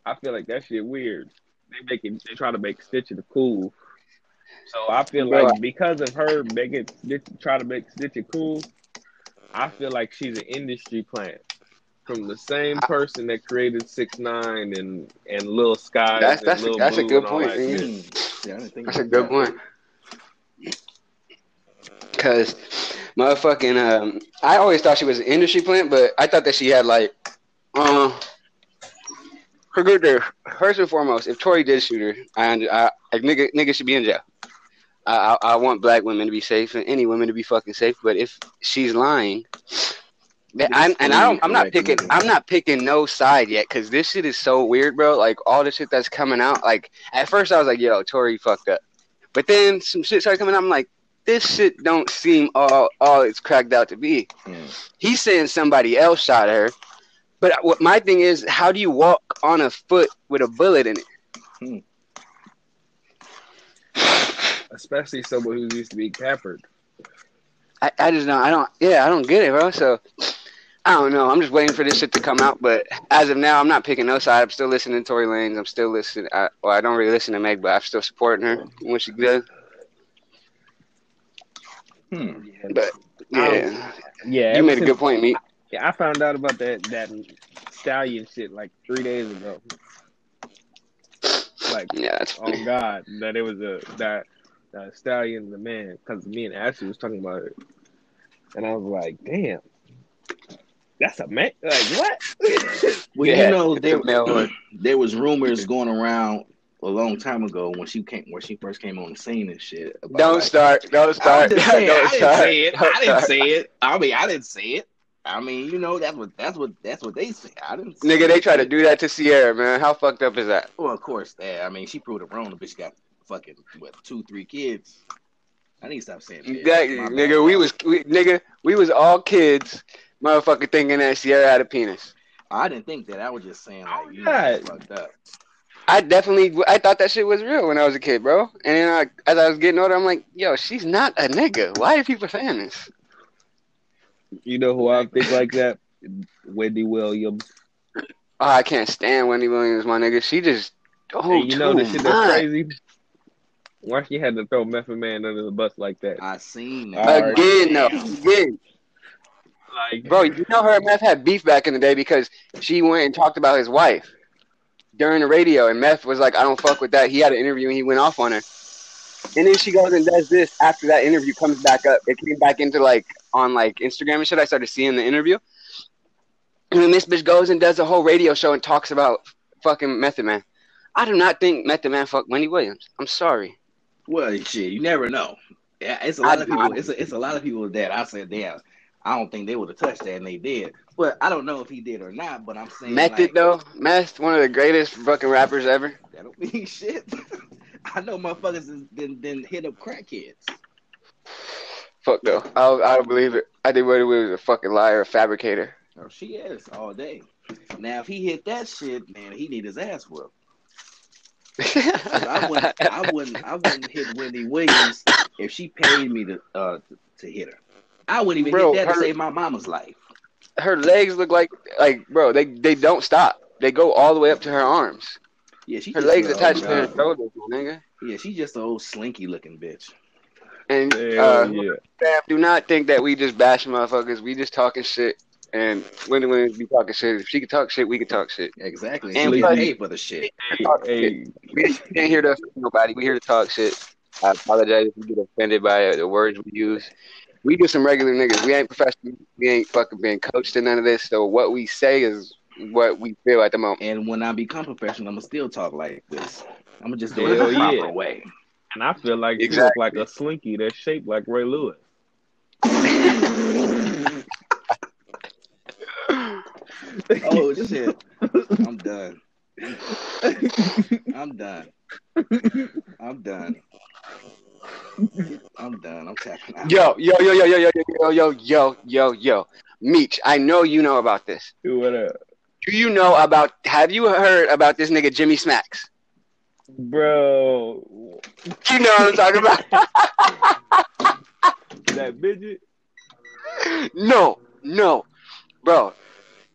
I feel like that shit weird. They make it. They try to make Stitcher the cool. So I feel Bro. like because of her making Stitch, try to make Stitcher cool, I feel like she's an industry plant from the same person that created Six Nine and and Lil Sky. That's- and that's a- that's a good point, that Mm. Yeah, I didn't think That's a good that. point. Cause motherfucking um I always thought she was an industry plant, but I thought that she had like uh her good there. First and foremost, if Tory did shoot her, I, under- I like nigga nigga should be in jail. I, I I want black women to be safe and any women to be fucking safe. But if she's lying, then I, and I don't, I'm not picking I'm not picking no side yet because this shit is so weird, bro. Like all the shit that's coming out. Like at first I was like, yo, Tory fucked up, but then some shit started coming out. I'm like, this shit don't seem all all it's cracked out to be. Mm. He's saying somebody else shot her, but what my thing is, how do you walk on a foot with a bullet in it? <sighs> Especially someone who used to be cappered. I, I just don't I don't yeah I don't get it, bro. So I don't know. I'm just waiting for this shit to come out. But as of now, I'm not picking no side. I'm still listening to Tory Lanez. I'm still listening. I, well, I don't really listen to Meg, but I'm still supporting her when she does. Hmm. But yeah, Yeah, you made a good point, me. Yeah, I found out about that that stallion shit like three days ago. Like, Yeah, that's oh God, that it was a that that stallion the man because me and Ashley was talking about it, and I was like, damn, that's a man. Like what? <laughs> Well, Yeah, you know, there, <laughs> a there was rumors going around a long time ago when she came when she first came on the scene and shit. about, Don't like- start. Don't start. just <laughs> saying, Don't I didn't start. say it. Don't I didn't start. say it. I mean, I didn't say it. I mean, you know, that's what that's what that's what they say. I didn't. say Nigga, they try to do that to Ciara, man. How fucked up is that? Well, of course, that. I mean, she proved it wrong. The bitch got fucking what two, three kids. I need to stop saying that. Exactly, My bad. nigga. We was, we, nigga, we was all kids, motherfucker, thinking that Ciara had a penis. I didn't think that. I was just saying like Oh, you yeah. fucked up. I definitely, I thought that shit was real when I was a kid, bro. And then I, as I was getting older, I'm like, yo, she's not a nigga. Why are people saying this? You know who I think like that? Wendy Williams. Oh, I can't stand Wendy Williams, my nigga. She just, oh, and you know this the shit that's crazy? Why she had to throw Method Man under the bus like that? I seen that. Again, though, Damn. again, Like, bro. You know her and Meth had beef back in the day because she went and talked about his wife during the radio, and Meth was like, "I don't fuck with that." He had an interview and he went off on her, and then she goes and does this after that interview comes back up. It came back into like on like Instagram and shit. I started seeing the interview, and then this bitch goes and does a whole radio show and talks about fucking Method Man. I do not think Method Man fucked Wendy Williams. I'm sorry. Well, shit, you never know. Yeah, it's a lot of do. people. It's a, it's a lot of people that I said, damn, I don't think they would have touched that, and they did. But I don't know if he did or not. But I'm saying, Method like, though, Meth, one of the greatest fucking rappers ever. that don't mean <laughs> shit. I know motherfuckers has been, been hit up crackheads. Fuck though. I don't, I don't believe it. I think Wendy Williams was a fucking liar, a fabricator. Oh, she is all day. Now, if he hit that shit, man, he need his ass whooped. I wouldn't, I wouldn't, I wouldn't hit Wendy Williams if she paid me to uh to hit her. I wouldn't even Bro, hit that her- to save my mama's life. her legs look like like bro, they they don't stop. They go all the way up to her arms. Yeah, she Her just legs a- attached to her shoulders, nigga. Yeah, she's just an old slinky looking bitch. And hell uh, yeah. fam, do not think that we just bash motherfuckers. We just talking shit. And Wendy Williams be talking shit. If she can talk shit, we can talk shit. Exactly. And And we plus- pay for the shit. Hey, hey, We ain't here to offend nobody. We here to talk shit. I apologize if you get offended by the words we use. We just some regular niggas. We ain't professional. We ain't fucking being coached in none of this. So what we say is what we feel at the moment. And when I become professional, I'm gonna still talk like this. I'm gonna just do it Hell the proper yeah. way. and I feel like she look Exactly. like a slinky that's shaped like Ray Lewis. <laughs> Oh shit! I'm done. I'm done. I'm done. I'm done. I'm tapping out. Yo, yo, yo, yo, yo, yo, yo, yo, yo, yo, yo. Meech, I know you know about this. what up, Do you know about, have you heard about this nigga Jimmy Smacks? bro? You know what I'm talking about? <laughs> That midget. no, no. Bro,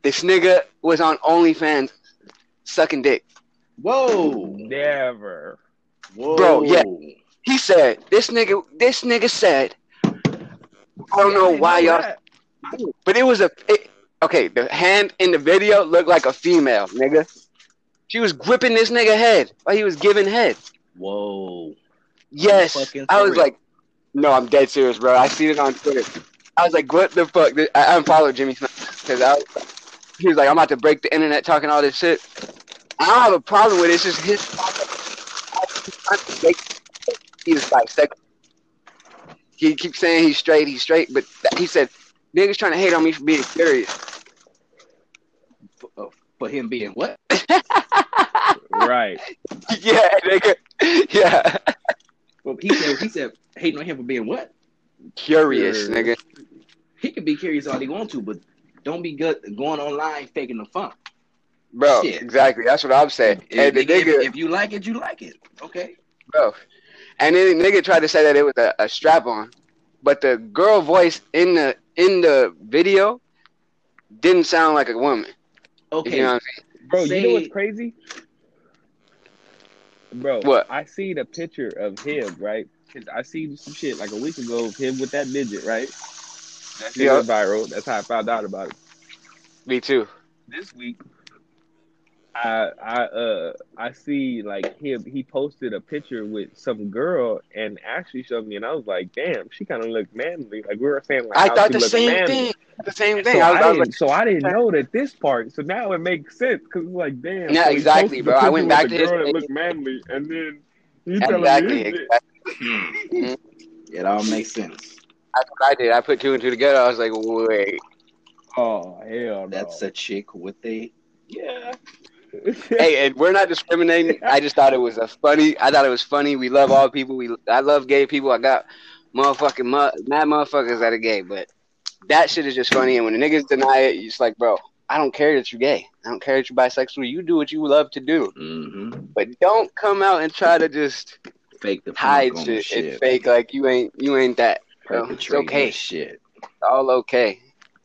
this nigga was on OnlyFans sucking dick. Whoa! Never. Whoa! Bro, yeah. He said, this nigga, this nigga said, I don't know why y'all, but it was a, it, okay, the hand in the video looked like a female, nigga. She was gripping this nigga head while he was giving head. Whoa! Yes. I was like, no, I'm dead serious, bro. I seen it on Twitter. I was like, what the fuck? I unfollowed Jimmy because I was, he was like, I'm about to break the internet talking all this shit. I don't have a problem with it. It's just his. He's bisexual. He keeps saying he's straight, he's straight, but he said niggas trying to hate on me for being curious. For, uh, for him being what? <laughs> Right. yeah, nigga. Yeah, Well, he said he said hating on him for being what? curious, Yeah. nigga. He can be curious all he want to, but don't be good going online faking the funk. Bro, Shit. exactly. That's what I'm saying. If, and the if- nigga, if you like it, you like it. Okay. bro. And then the nigga tried to say that it was a, a strap on, but the girl voice in the in the video didn't sound like a woman. Okay. You know what I'm saying? Bro, you know what's crazy? Bro, What? I seen a picture of him, right because I seen some shit like a week ago of him with that midget, right? That shit Yeah. went viral. That's how I found out about it. Me too. This week, I I uh I see like him. He posted a picture with some girl and actually showed me, and I was like, damn, she kind of looked manly. Like we were saying, like I thought the same manly. thing. the same So thing. I was, I, I was didn't, so I didn't know that this part. So now it makes sense because it's like, damn. Yeah, so exactly, posted bro. I went back the to his girl that looked manly, and then you like, telling exactly, me exactly. Hmm. It all makes sense. That's what I did. I put two and two together. I was like, wait. Oh hell no. That's a chick with a yeah. <laughs> hey, and we're not discriminating. I just thought it was a funny. I thought it was funny. We love all people. We I love gay people. I got motherfucking mu- mad motherfuckers that are gay, but that shit is just funny. And when the niggas deny it, it's like, bro, I don't care that you're gay. I don't care that you're bisexual. You do what you love to do, mm-hmm. but don't come out and try to just fake the hide shit, shit. and fake like you ain't you ain't that. bro. It's okay. shit. It's all okay.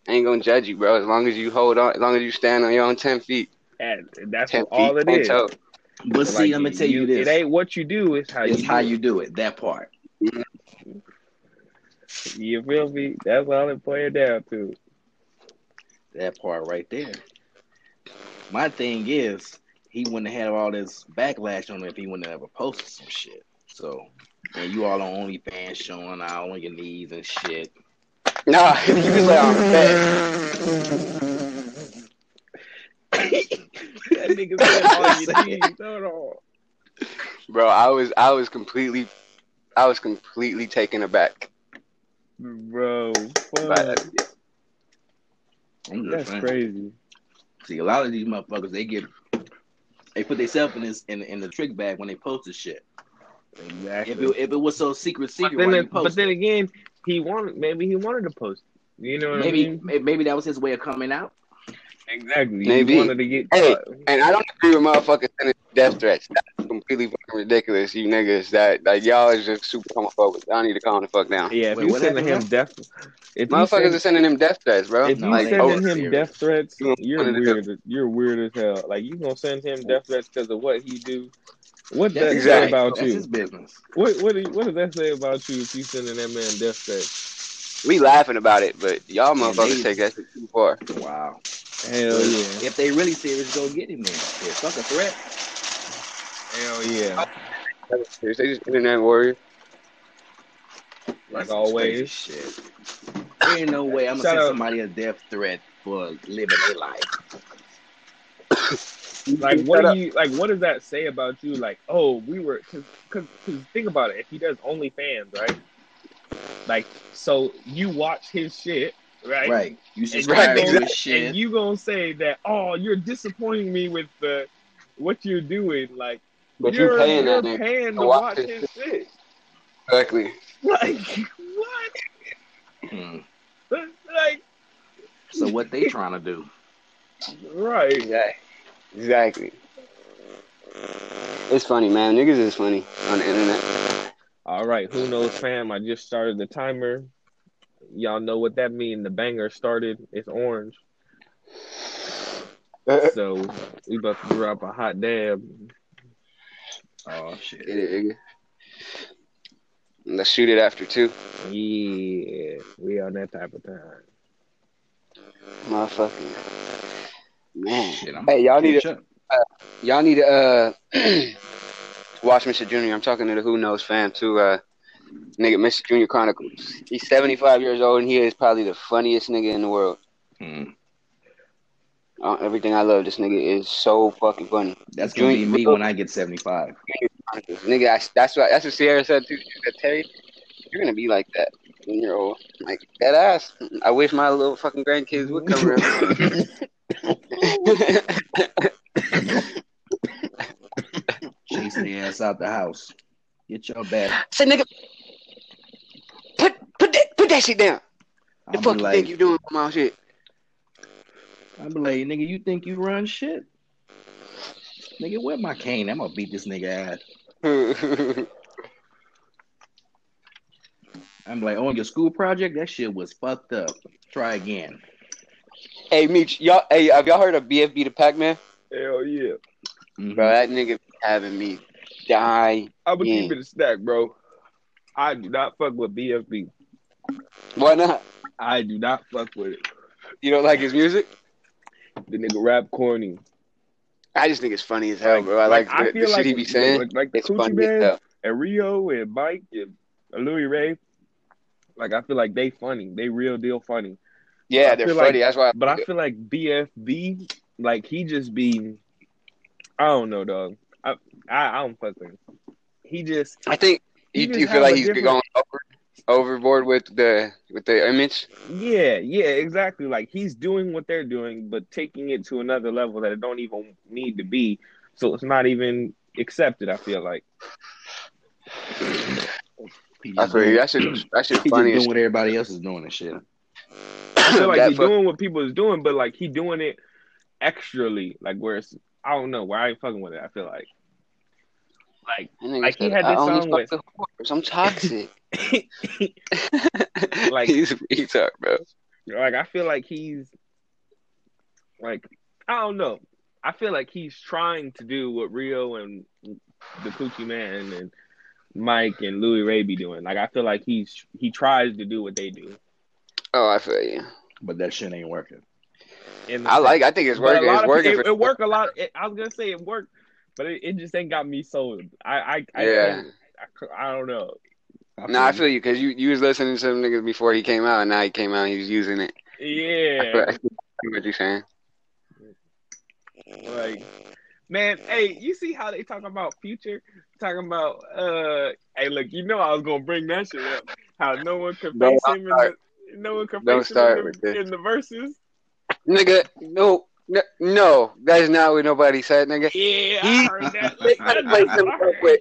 I ain't gonna judge you, bro. As long as you hold on, as long as you stand on your own ten feet, And that's ten what all feet, it ten is. toe. But see, Like, let me tell you, this. It ain't what you do, it's how it's you how do you do it. That part. You feel me? That's all it boils down to. That part right there. My thing is, he wouldn't have had all this backlash on him if he wouldn't have ever posted some shit. So, and you all on OnlyFans showing out on your knees and shit. Nah, <laughs> you just like I'm fat. That nigga said all you <laughs> need. Hold on. Bro, I was I was completely I was completely taken aback. Bro, fuck. that. That's saying. crazy. See, a lot of these motherfuckers, they get, they put themselves in this in, in the trick bag when they post this shit. Exactly. If it, if it was so secret, but secret, then, why you but then again, he wanted maybe he wanted to post. You know what maybe I mean? maybe that was his way of coming out. Exactly. Maybe. To get Hey, caught. And I don't agree with motherfuckers sending death threats. That's completely fucking ridiculous, you niggas. That like y'all is just super homophobic. Y'all need to calm the fuck down. Yeah, if Wait, you what sending him happened death, if Motherfuckers send, are sending him death threats, bro. if you No, they like, ain't sending that him serious. death threats, You you're wanted to weird. You're weird as hell. Like you gonna send him death threats because of what he do? What That's does that say Exactly. right. about That's you? his business. What what do you, what does that say about you if you sending that man death threats? We laughing about it, but y'all motherfuckers they- take that shit too far. Wow. Hell yeah, If they really serious, go get him then. If fuck a threat. hell yeah. They just internet warrior. Like That's always. shit. There ain't no way I'm gonna Shout send out- somebody a death threat for living their life. <coughs> Like what up. do you like? What does that say about you? Like, oh, we were because because think about it. If he does OnlyFans, right? Like, so you watch his shit, right? Right. You And subscribe you to gonna- his shit. And you gonna say that? Oh, you're disappointing me with the what you're doing. Like, But you're you paying you're that paying to to watch watch his his shit. Exactly. Like <laughs> what? Hmm. Like So what they trying to do? <laughs> right? Exactly. Exactly. It's funny, man. Niggas is funny on the internet. All right, who knows, fam? I just started the timer. Y'all know what that means. The banger started. It's orange. Eh, eh. So we about to drop a hot dab. Oh shit. Get it, nigga. Let's shoot it after two. Yeah, we on that type of time. Motherfucking man. Shit, Hey, y'all need to up. Uh, y'all need to uh <clears throat> watch Mr. Junior. I'm talking to the Who Knows fam too. Uh, nigga, Mr. Junior Chronicles. He's 75 years old and he is probably the funniest nigga in the world. Hmm. Uh, everything I love, this nigga is so fucking funny. That's gonna be me when I get 75. Nigga, I, that's what that's what Sierra said too. She said, Terry, you're gonna be like that when you're old. Like that ass. I wish my little fucking grandkids would come around. <laughs> <laughs> Chase the ass out the house. Get your bag. Say, nigga, put put that put that shit down. The I'll fuck be you like, think you doing with my shit? I'll be like, nigga, you think you run shit? Nigga, where my cane? I'm gonna beat this nigga ass. <laughs> I'm like, on your school project, that shit was fucked up. Try again. hey, Meech, y'all, hey, have y'all heard of BFB Da Packman? Hell yeah. Mhm. Bro, that nigga having me die. I'm gonna keep it a stack, bro. I do not fuck with BFB. Why not? I do not fuck with it. You don't like his music? The nigga rap corny. I just think it's funny as hell, bro. I like, I the, feel the shit he be saying. Like, like It's Coochie funny as hell. and Rio and Mike and Louie Ray. Like I feel like they funny. They real deal funny. Yeah, they're funny. like- That's why. But I feel like BFB, like he just be, I don't know, dog. I I, I don't fuck with him. He just I think He you, just you feel like he's different- going over, overboard with the with the image. yeah yeah exactly like he's doing what they're doing, but taking it to another level that it don't even need to be. So it's not even accepted. I feel like. He I just feel you. doing, That shit, that shit just funny. doing as what everybody else is doing and shit. I feel like he's fuck- doing what people is doing, but like he doing it extrally, like where it's I don't know where I ain't fucking with it. I feel like, like That nigga Like, he had "I this song fuck with- whores. I'm toxic. <laughs> Like- <laughs> he's a retard, bro. like I feel like he's like I don't know. I feel like he's trying to do what Rio and the Coochie Man and Mike and Louie Ray be doing. Like I feel like he's he tries to do what they do. Oh, I feel you. But that shit ain't working. In the I like. I think it's But a working. lot It's of working. people, it, for it worked a lot. It, I was gonna say it worked, but it, it just ain't got me sold. I I I, Yeah. I, I don't know. No, I feel you because you you was listening to some niggas before he came out, and now he came out, and he was using it. <laughs> I Yeah, feel what you're saying. like man, hey, you see how they talk about future? Talking about uh, hey, look, you know I was gonna bring that shit up. How no one could face him in the no one could face him start in the, in the verses. Nigga, no, no, no, that's not what nobody said, nigga. Yeah, He- I heard that. They trying to That's play what him I up heard. with.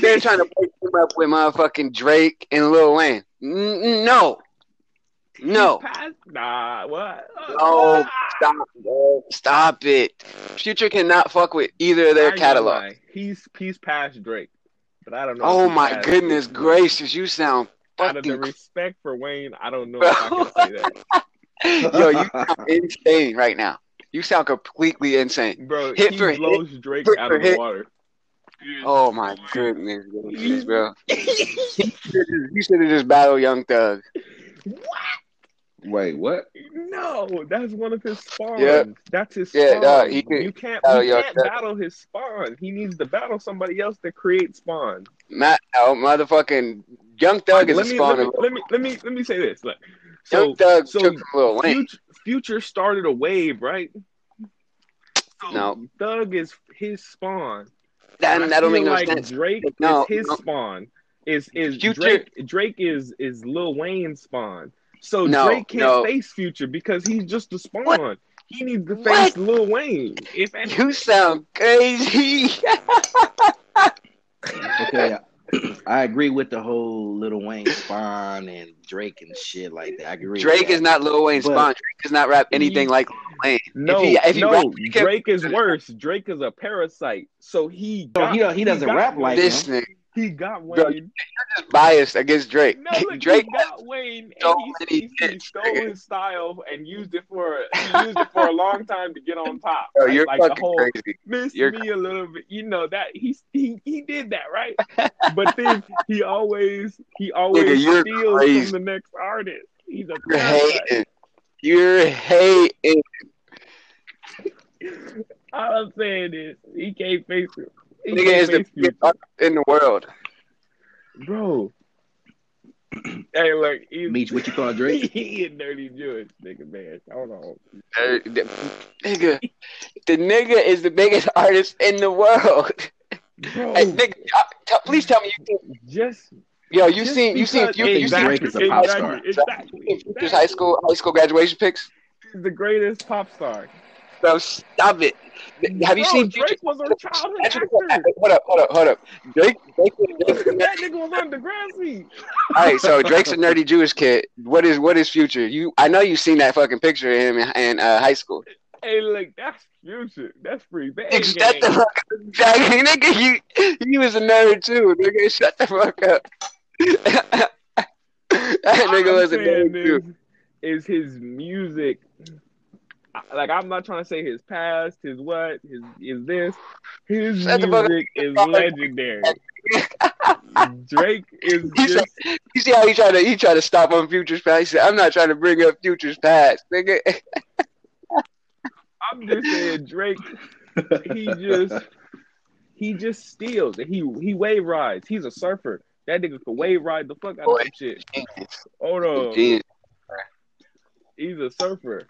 They're trying to play him up with motherfucking Drake and Lil Wayne. N- no, no, Nah, what? No, stop, bro. stop it. Future cannot fuck with either of their catalog. He's he's past Drake, but I don't know. Oh my goodness Drake. gracious, you sound Out of the respect for Wayne, I don't know if I can say that. <laughs> yo. You sound insane right now. You sound completely insane. Bro, Hit he for hit, blows Drake hit out for of the water. Oh my goodness, gracious, bro. <laughs> You should have just battled Young Thug. What? Wait, what? No, that's one of his spawns. Yeah. That's his Yeah, spawn. no, he could you can't, battle you can't battle his spawn. He needs to battle somebody else to create spawn. Matt, no, motherfucking Young Thug is let a me, spawn let, of me, let me let me let me say this. Look, so Young Thug so took from Lil Wayne. Future, Future started a wave, right? So No. Thug is his spawn. That, I that don't make no like sense. Drake No, is his no. spawn. Is is Future- Drake? Drake is is Lil Wayne's spawn. So No, Drake can't no. face Future because he's just a spawn. What? He needs to face What? Lil Wayne. If any- You sound crazy. <laughs> Okay, I agree with the whole Little Wayne spawn and Drake and shit like that. I agree. Drake is not Lil Wayne's But- spawn. Drake does not rap anything like Lil Wayne. no, he- if he no, rap- Drake is worse. Drake is a parasite. So he No, got, he don't- he doesn't got rap like Wayne. This nigga He got Wayne. Bro, Wayne. is biased against Drake. No, <laughs> look, Drake he got Wayne and he, he, he stole nigga. his style and used it for <laughs> used it for a long time to get on top. Bro, right? you're like the fucking whole crazy. miss You're- me a little bit. You know that he he he did that right, <laughs> but then he always he always you're steals crazy. from the next artist. He's a You're hating. You're hating. All I'm saying is he can't face it. He Nigga is the biggest Future. in the world. bro. <clears throat> hey, look, he's, Meech, what you call <laughs> Drake? he a dirty Jewish nigga, man. Hold on. Uh, the- nigga, the nigga is the biggest artist in the world. Bro, Hey, nigga, uh, t- please tell me you seen, just yo, you just seen you seen because- you, you seen Drake is a pop exactly, star. Exactly, Future's exactly. high school high school graduation pics. He's the greatest pop star. Bro, stop it. Have you Bro, seen Drake was our childhood actor. hold up, hold up, hold up. Drake, Drake, Drake's a That nigga was on Degrassi. <laughs> All right, so Drake's a nerdy Jewish kid. What is what is future? You, I know you've seen that fucking picture of him in, in uh, high school. Hey, look, that's future. That's free bad. Shut the fuck up, Jack. <laughs> Nigga, you, you was a nerd too. Nigga, shut the fuck up. <laughs> that nigga was a nerd too. Is his music like I'm not trying to say his past, his what, his is this. His Shut the fuck up. music is legendary. Drake is <laughs> said- just You see how he tried to he tried to stop on Future's past. He said, "I'm not trying to bring up Future's past, nigga." I'm just saying Drake he just he just steals and he he wave rides. He's a surfer. That nigga can wave ride the fuck out Boy. of some shit. Hold on. Genius. He's a surfer.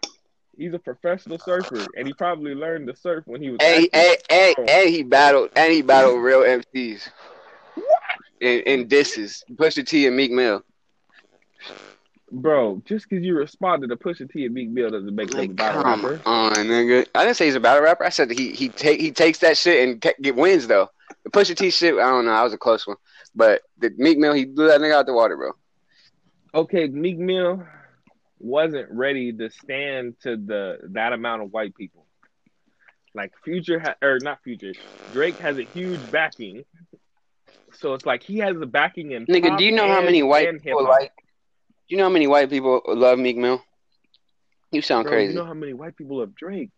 He's a professional surfer, and he probably learned to surf when he was. Hey, hey, and he battled, and he battled real MCs. and in disses, Pusha T and Meek Mill. Bro, just because you responded to Pusha T and Meek Mill doesn't make them a battle come rapper. on, nigga. I didn't say he's a battle rapper. I said that he he take he takes that shit and ta- get wins though. The Pusha T shit, I don't know. I was a close one, but the Meek Mill, he blew that nigga out the water, bro. Okay, Meek Mill wasn't ready to stand to the that amount of white people. Like Future ha- or not Future, Drake has a huge backing. So it's like he has the backing in Nigga, do you know how many white people like? Do you know how many white people love Meek Mill? You sound Bro, crazy. You know how many white people love Drake?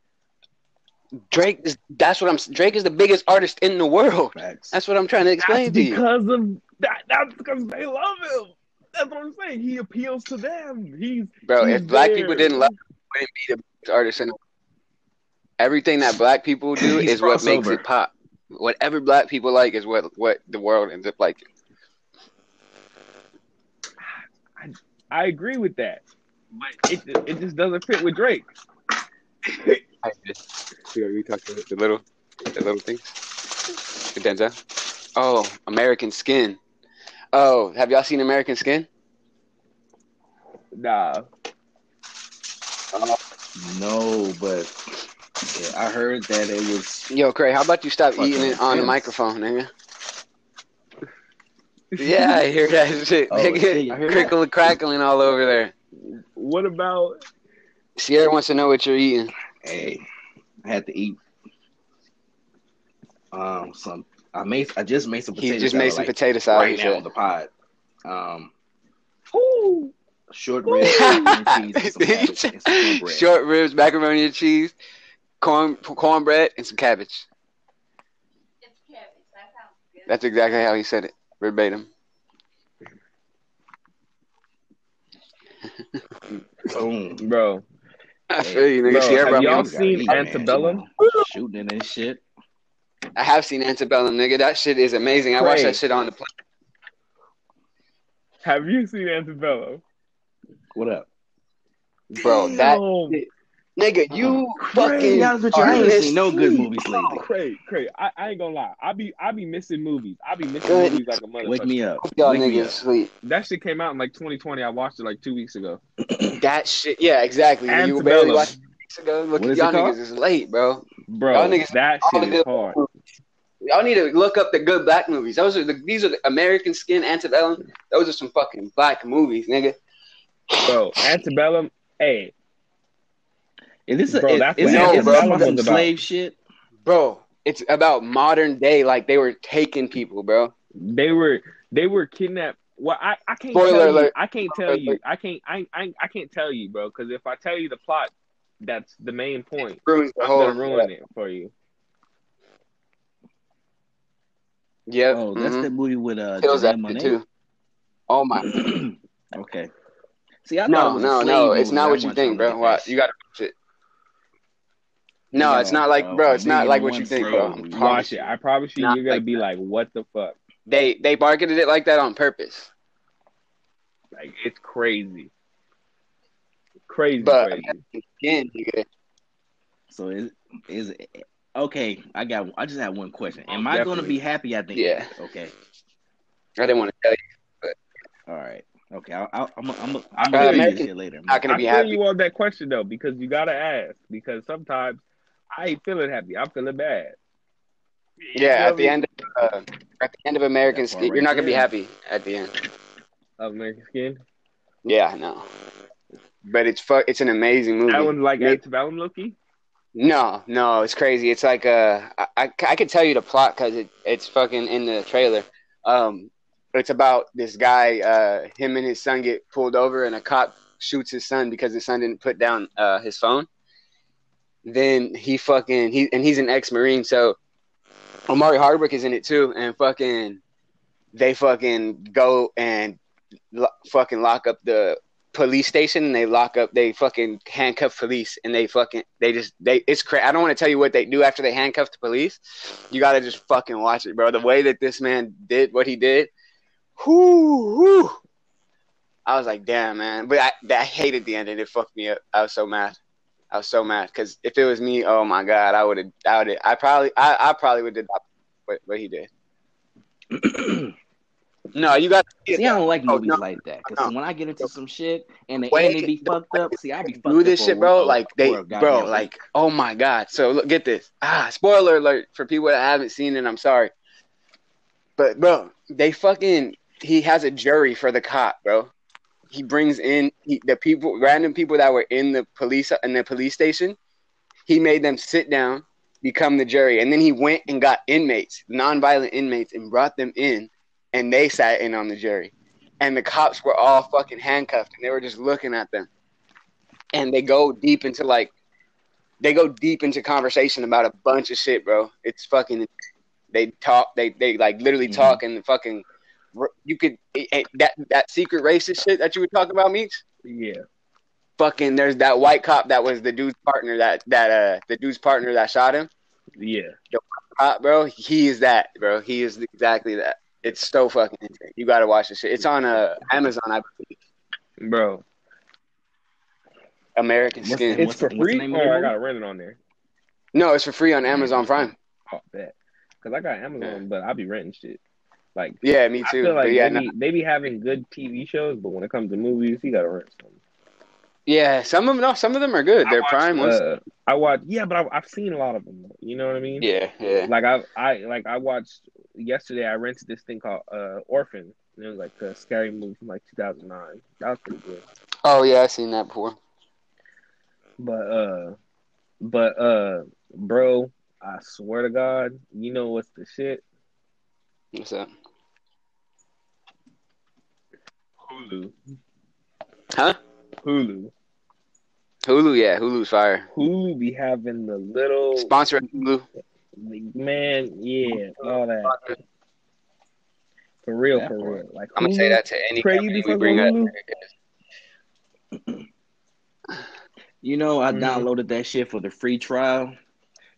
Drake is that's what I'm. Drake is the biggest artist in the world. Facts. That's what I'm trying to explain That's to you. because of that. That's because they love him. That's what I'm saying. He appeals to them. He's Bro, he's if black there. people didn't love him, wouldn't be the biggest artist in the Everything that black people do He's is what makes it pop. Whatever black people like is what what the world ends up liking. I I agree with that, but it it just doesn't fit with Drake. I just we talked about the little the little things. The Denzel. Oh, American Skin. Oh, have y'all seen American Skin? Nah, No, but yeah, I heard that it was. Yo, Craig, how about you stop eating it on the microphone, nigga? <laughs> Yeah, I hear that shit. Oh, nigga. shit, I hear that. Crickling, crackling all over there. What about Sierra wants to know what you're eating. Hey, I had to eat. Um, some. I made. I just made some. He Potato just salad, made some like, potato salad. right now shit. on the pod. Um, who? short ribs, macaroni and cheese, and <laughs> some and some. <laughs> Short ribs, macaroni and cheese, corn cornbread, and some cabbage. It's cabbage. That sounds good. That's exactly how he said it, verbatim. Boom. Bro, <laughs> I feel you, nigga. Bro, Sierra have y'all seen Gotta man. Antebellum? Shooting it and shit. I have seen Antebellum, nigga. That shit is amazing. I watched that shit on the plane. Have you seen Antebellum? What up? Bro, that Damn. nigga, you fucking. Craig, I was with you. Ain't are seen no good movies lately. Craig, Craig, I, I ain't gonna lie. I be I be missing movies. I be missing Good. movies like a motherfucker. Wake me up. Y'all Wake me niggas up. sleep. That shit came out in like 2020. I watched it like two weeks ago. <clears throat> That shit, yeah, exactly. You Antebellum. barely watched it two weeks ago. Look, What is y'all it called? niggas is late, bro. Bro, Y'all niggas- that shit is good hard. Y'all need to look up the good black movies. Those are the these are the American Skin, Antebellum. Those are some fucking black movies, nigga. Bro, <sighs> Antebellum, hey, Is this a, Bro, is, that's is, what it- is Antebellum this some was about. slave shit? Bro, it's about modern day, like they were taking people, bro. they were they were kidnapped. Well, I, I can't Spoiler tell you. I can't tell you. I can't I, I I can't tell you, bro. Because if I tell you the plot, that's the main point. Ruins the I'm whole gonna ruin it for you. Yeah. Oh, that's mhm. that movie with uh, Kills that Janelle Monáe? too. Oh my. <clears throat> okay. See, I No, no, no. It's not what you think, bro. Why you gotta watch it. No, it's not like, uh, bro. It's not like what you think, bro. I promise Watch it. you. I promise you, you're gonna like be that. like, "What the fuck?" They they marketed it like that on purpose. Like it's crazy, crazy, But crazy. again, nigga, So is is it, okay? I got. I just have one question. Am Oh, I going to be happy at the Yeah. end? Okay. I didn't want to tell you. But... All right. Okay. I, I, I'm. I'm. I'm gonna tell you American- this shit later. Not gonna I be feel happy. you on that question though, because you gotta ask. Because sometimes I ain't feeling happy. I'm feeling bad. You Yeah, feel at the end, of, uh, at the end of American That part Skin, you're not gonna be happy at the end. of American Skin. Yeah, no. But it's fu- It's an amazing movie. That one's like Make- Antebellum looking. No, no, it's crazy. It's like uh, I, I, I could tell you the plot because it, it's fucking in the trailer. Um, it's about this guy. Uh, him and his son get pulled over, and a cop shoots his son because his son didn't put down uh his phone. Then he fucking he and he's an ex marine, so Omari Hardwick is in it too, and fucking they fucking go and lo- fucking lock up the police station and they lock up they fucking handcuff police and they fucking they just they it's crazy. I don't want to tell you what they do after they handcuff the police. You got to just fucking watch it, bro. The way that this man did what he did, whoo, whoo. I was like, damn, man. But I, I hated the ending. It fucked me up. I was so mad. I was so mad because if it was me, oh my god, I would have, I would, I probably, I, I probably would have what, what he did. <clears throat> no, you got. See, I don't like Oh, movies no. like that because No. when I get into some shit and the Wait. be fucked up, see, I be fucked do this shit, bro. week- Like they, bro, like oh my god. So look, get this. Ah, spoiler alert for people that haven't seen it. I'm sorry, but bro, they fucking he has a jury for the cop, bro. He brings in he, the people, random people that were in the police in the police station. He made them sit down, become the jury, and then he went and got inmates, nonviolent inmates, and brought them in, and they sat in on the jury. And the cops were all fucking handcuffed, and they were just looking at them and they go deep into like they go deep into conversation about a bunch of shit, bro. It's fucking they talk they they like literally Mhm. talk and fucking you could it, it- that that secret racist shit that you were talking about, Meeks. Yeah. Fucking there's that white cop that was the dude's partner that that uh the dude's partner that shot him. Yeah. The cop, bro, he is that, bro. He is exactly that. It's so fucking insane. You gotta watch this shit. It's on uh Amazon, I believe. Bro. American Skin. the- It's for what's the free name of I gotta rent it on there. No, it's for free on Amazon Prime. Oh, bet. Cause I got Amazon, but I'll be renting shit. Like Yeah, me I too. feel like but yeah, they, no- be, they be having good TV shows, but when it comes to movies, you gotta rent some. Yeah, some of them, no, some of them are good. I They're watched, prime ones. Uh, I watch, yeah, but I, I've seen a lot of them. You know what I mean? yeah, yeah. Like I, I like I watched yesterday. I rented this thing called uh, Orphan. And it was like a scary movie from like 2009. That was pretty good. Oh yeah, I've seen that before. But uh, but uh, bro, I swear to God, you know what's the shit? What's that? Hulu. Huh? Hulu. Hulu, yeah, Hulu's fire. Hulu be having the little Sponsor Hulu. man, yeah, all that. For real, That for real. Like I'm gonna say that to any Craig, company you we bring with up. Hulu? <clears throat> You know, I Mhm. downloaded that shit for the free trial,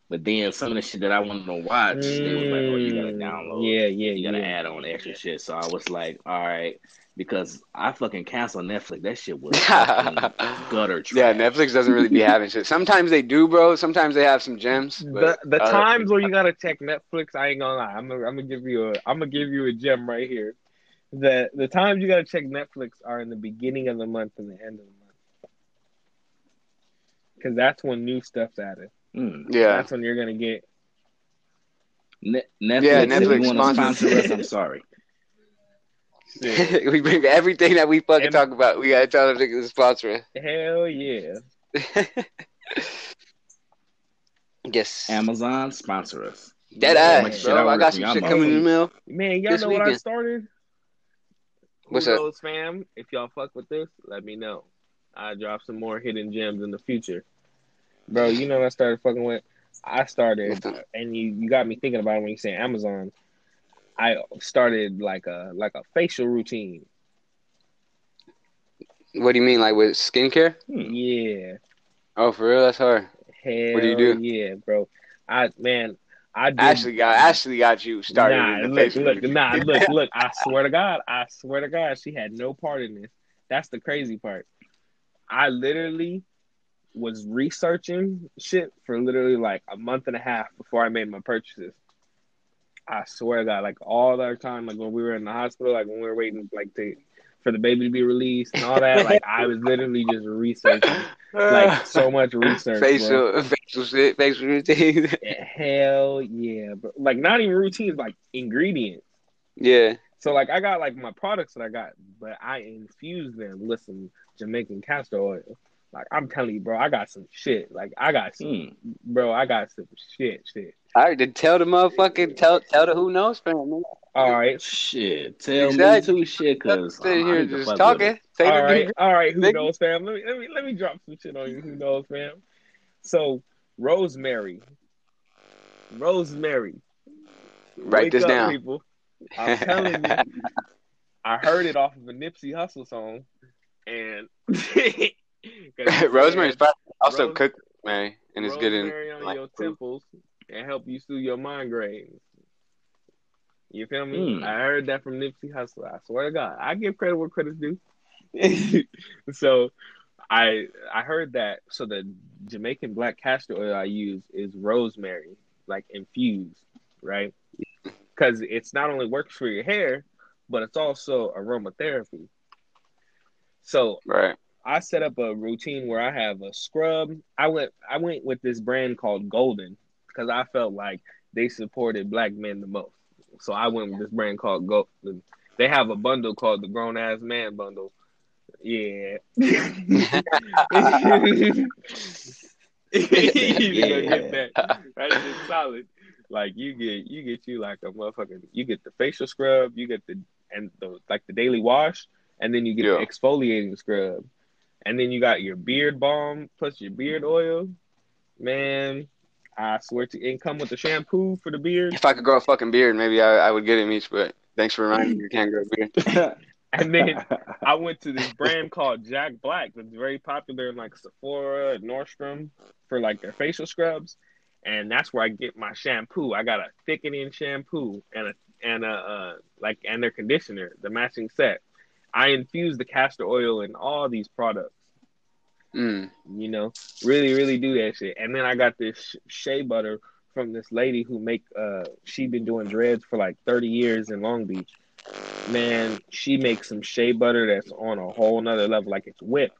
but then some of the shit that I wanted to watch, they was like, "Oh, you gotta Mm, download, Yeah, yeah, you gotta yeah. add on extra shit." So I was like, "All right," because I fucking canceled Netflix. That shit was <laughs> fucking gutter Yeah. Netflix doesn't really be having shit. Sometimes they do, bro. Sometimes they have some gems. The But the other- times where you gotta check Netflix, I ain't gonna lie. I'm gonna, I'm gonna give you a I'm gonna give you a gem right here. The the times you gotta check Netflix are in the beginning of the month and the end of the month, because that's when new stuff's added. Mm. yeah, That's when you're gonna get. Ne- Netflix, Yeah, if Netflix you want to sponsors- sponsor us, I'm sorry. <laughs> shit. <laughs> we bring everything that we fucking And- talk about. We gotta tell them to sponsor Hell yeah! <laughs> yes. Amazon sponsor us. dead Yeah. ass, Shit, I bro. I got some y'all shit coming in the mail. Man, y'all This know what I started? What's Who that? knows, fam? If y'all fuck with this, let me know. I drop some more hidden gems in the future, bro. You know what I started fucking with? I started, and you you got me thinking about it when you say Amazon. I started like a like a facial routine. What do you mean, like with skincare? Hmm. Yeah, Oh, for real? That's hard. hell What do you do? Yeah, bro. I man, I did. Ashley got Ashley got you started. Nah, in the look, look, routine. nah, look, <laughs> look. I swear to God, I swear to God, she had no part in this. That's the crazy part. I literally was researching shit for literally like a month and a half before I made my purchases. I swear to God, like all that time, like when we were in the hospital, like when we were waiting, like to for the baby to be released and all that, like I was literally just researching, like <laughs> so much research. bro. facial facial shit, facial routine. <laughs> Hell yeah, bro. Like not even routines, like ingredients. yeah. So like I got like my products that I got, but I infused them with some Jamaican castor oil. Like I'm telling you, bro, I got some shit. Like I got some, Hmm. bro, I got some shit, shit. All right, then tell the motherfucking tell tell the who knows fam. man. All right, Shit, tell Exactly. me too, shit, cause Sitting I here need to just talking. it. Say all the right, all right. Who knows, fam? Let me let me let me drop some shit on you. Who knows, fam? So Rosemary, Rosemary. Write this up, down. people. I'm telling you, <laughs> I heard it off of a Nipsey Hussle song, and 'cause <laughs> <laughs> <laughs> Rosemary's probably also Rose- cook, man, and it's good in on like, your food. temples and help you soothe your migraines. You feel me? Hmm. I heard that from Nipsey Hussle. I swear to God, I give credit where credit's due. <laughs> so I I heard that so the Jamaican black castor oil I use is rosemary, like infused, right? Because it's not only works for your hair, but it's also aromatherapy. So Right. I set up a routine where I have a scrub. I went I went with this brand called Golden because I felt like they supported black men the most. So I went with this brand called Golden. They have a bundle called the Grown Ass Man Bundle. Yeah. <laughs> you get that. Shit's solid. Like you get you get you like a motherfucking you get the facial scrub, you get the and the like the daily wash, and then you get Yeah. the exfoliating scrub. And then you got your beard balm plus your beard oil. Man, I swear to and come with the shampoo for the beard. If I could grow a fucking beard, maybe I, I would get it, Meech. But thanks for reminding me you can't grow a beard. <laughs> And then <laughs> I went to this brand called Jack Black that's very popular in like Sephora and Nordstrom for like their facial scrubs. And that's where I get my shampoo. I got a thickening shampoo and a and a uh, like and their conditioner, the matching set. I infuse the castor oil in all these products. Mm. You know, really, really do that shit. And then I got this shea butter from this lady who make uh she been doing dreads for like 30 years in Long Beach. Man, she makes some shea butter that's on a whole nother level. Like it's whipped.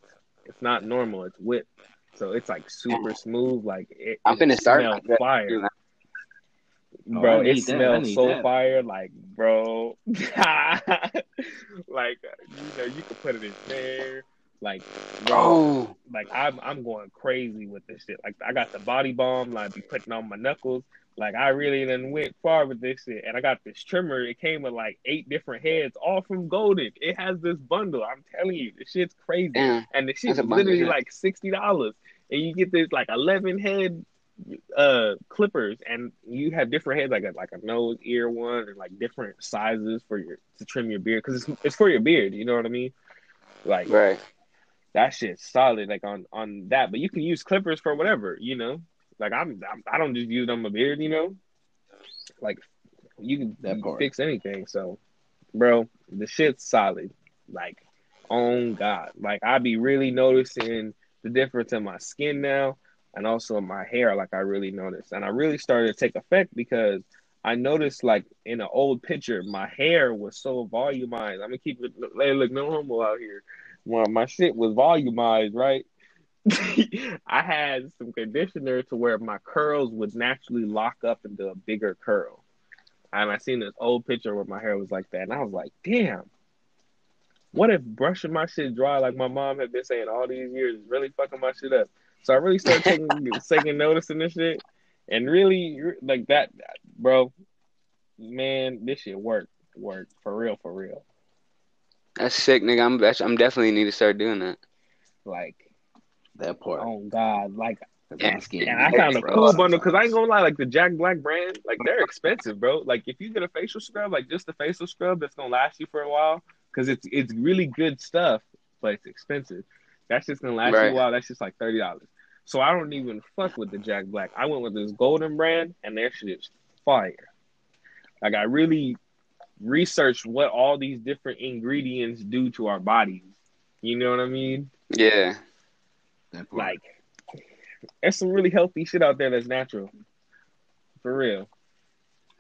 It's not normal, it's whipped. So it's like super smooth. Like it, I'm it finna start smells like that. fire. Oh, Bro, I it need that. I smells so that. fire, like bro. <laughs> like you know, you can put it in there. Like bro, Oh, like I'm I'm going crazy with this shit. Like I got the body bomb, like be putting on my knuckles. Like I really done went far with this shit. And I got this trimmer. It came with like eight different heads, all from Golden. It has this bundle. I'm telling you, this shit's crazy. damn. And the shit's bundle, literally like sixty dollars. And you get this like eleven head uh clippers and you have different heads like a like a nose ear one and like different sizes for your to trim your beard because it's, it's for your beard you know what i mean like Right. That shit's solid like on on that. But you can use clippers for whatever you know? Like i'm, I'm i don't just use on my beard you know? Like you can That you part. fix anything. So bro the shit's solid. Like on god. Like i be really noticing the difference in my skin now and also my hair like i really noticed. And i really started to take effect because I noticed like in an old picture, my hair was so volumized. I'm gonna keep it hey, look no homo out here. Well, my shit was volumized, right? <laughs> I had some conditioner to where my curls would naturally lock up into a bigger curl. And I seen this old picture where my hair was like that, and I was like, damn. What if brushing my shit dry like my mom had been saying all these years is really fucking my shit up? So I really started taking <laughs> taking notice in this shit, and really like that, bro. Man, this shit worked, worked for real, for real. That's sick, nigga. I'm that's- I'm definitely need to start doing that. Like, That part. oh god, like My skin And I found a bro, cool bundle because I ain't sometimes. gonna lie, like the Jack Black brand, like they're expensive, bro. Like if you get a facial scrub, like just the facial scrub, that's gonna last you for a while because it's it's really good stuff, but it's expensive. That's just gonna last you a while. That's just like thirty dollars. So I don't even fuck with the Jack Black. I went with this Golden brand, and their shit is fire. Like I really researched what all these different ingredients do to our bodies. You know what I mean? Yeah. That. Like, there's some really healthy shit out there that's natural. For real.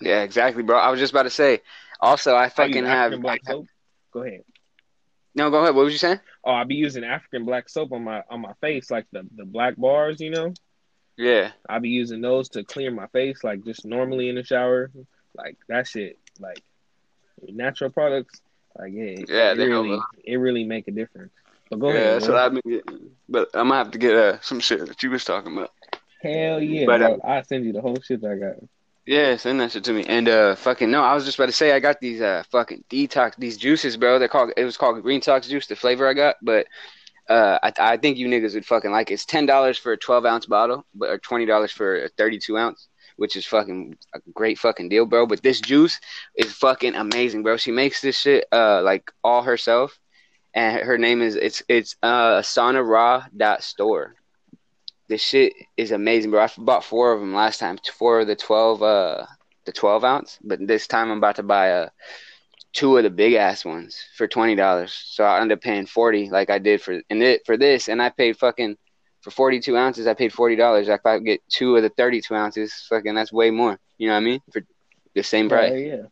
Yeah, exactly, bro. I was just about to say. Also, I I fucking have. African black soap. Go ahead. No, go ahead. What was you saying? Oh, I be using African black soap on my on my face, like the the black bars. You know, Yeah. I be using those to clear my face, like just normally in the shower. Like that shit, like natural products. Like it, Yeah, it they really it really make a difference. But go yeah, ahead. that's what I've been getting. But I'm gonna have to get uh, some shit that you was talking about. Hell yeah, But, uh, I send you the whole shit that I got. Yeah, send that shit to me. And uh, fucking no, I was just about to say I got these uh fucking detox these juices, bro. They're called it was called Green Tox juice, the flavor I got. But uh, I I think you niggas would fucking like it. It's ten dollars for a twelve ounce bottle, but or twenty dollars for a thirty two ounce, which is fucking a great fucking deal, bro. But this juice is fucking amazing, bro. She makes this shit uh like all herself, and her name is it's it's uh sonara dot Store. This shit is amazing, bro. I bought four of them last time, four of the twelve uh the 12 ounce, but this time I'm about to buy a two of the big ass ones for twenty dollars. So I ended up paying forty, like I did for and it for this, and I paid fucking for forty two ounces. I paid forty dollars. If I get two of the thirty two ounces, fucking that's way more. You know what I mean? For the same price. Right, yeah.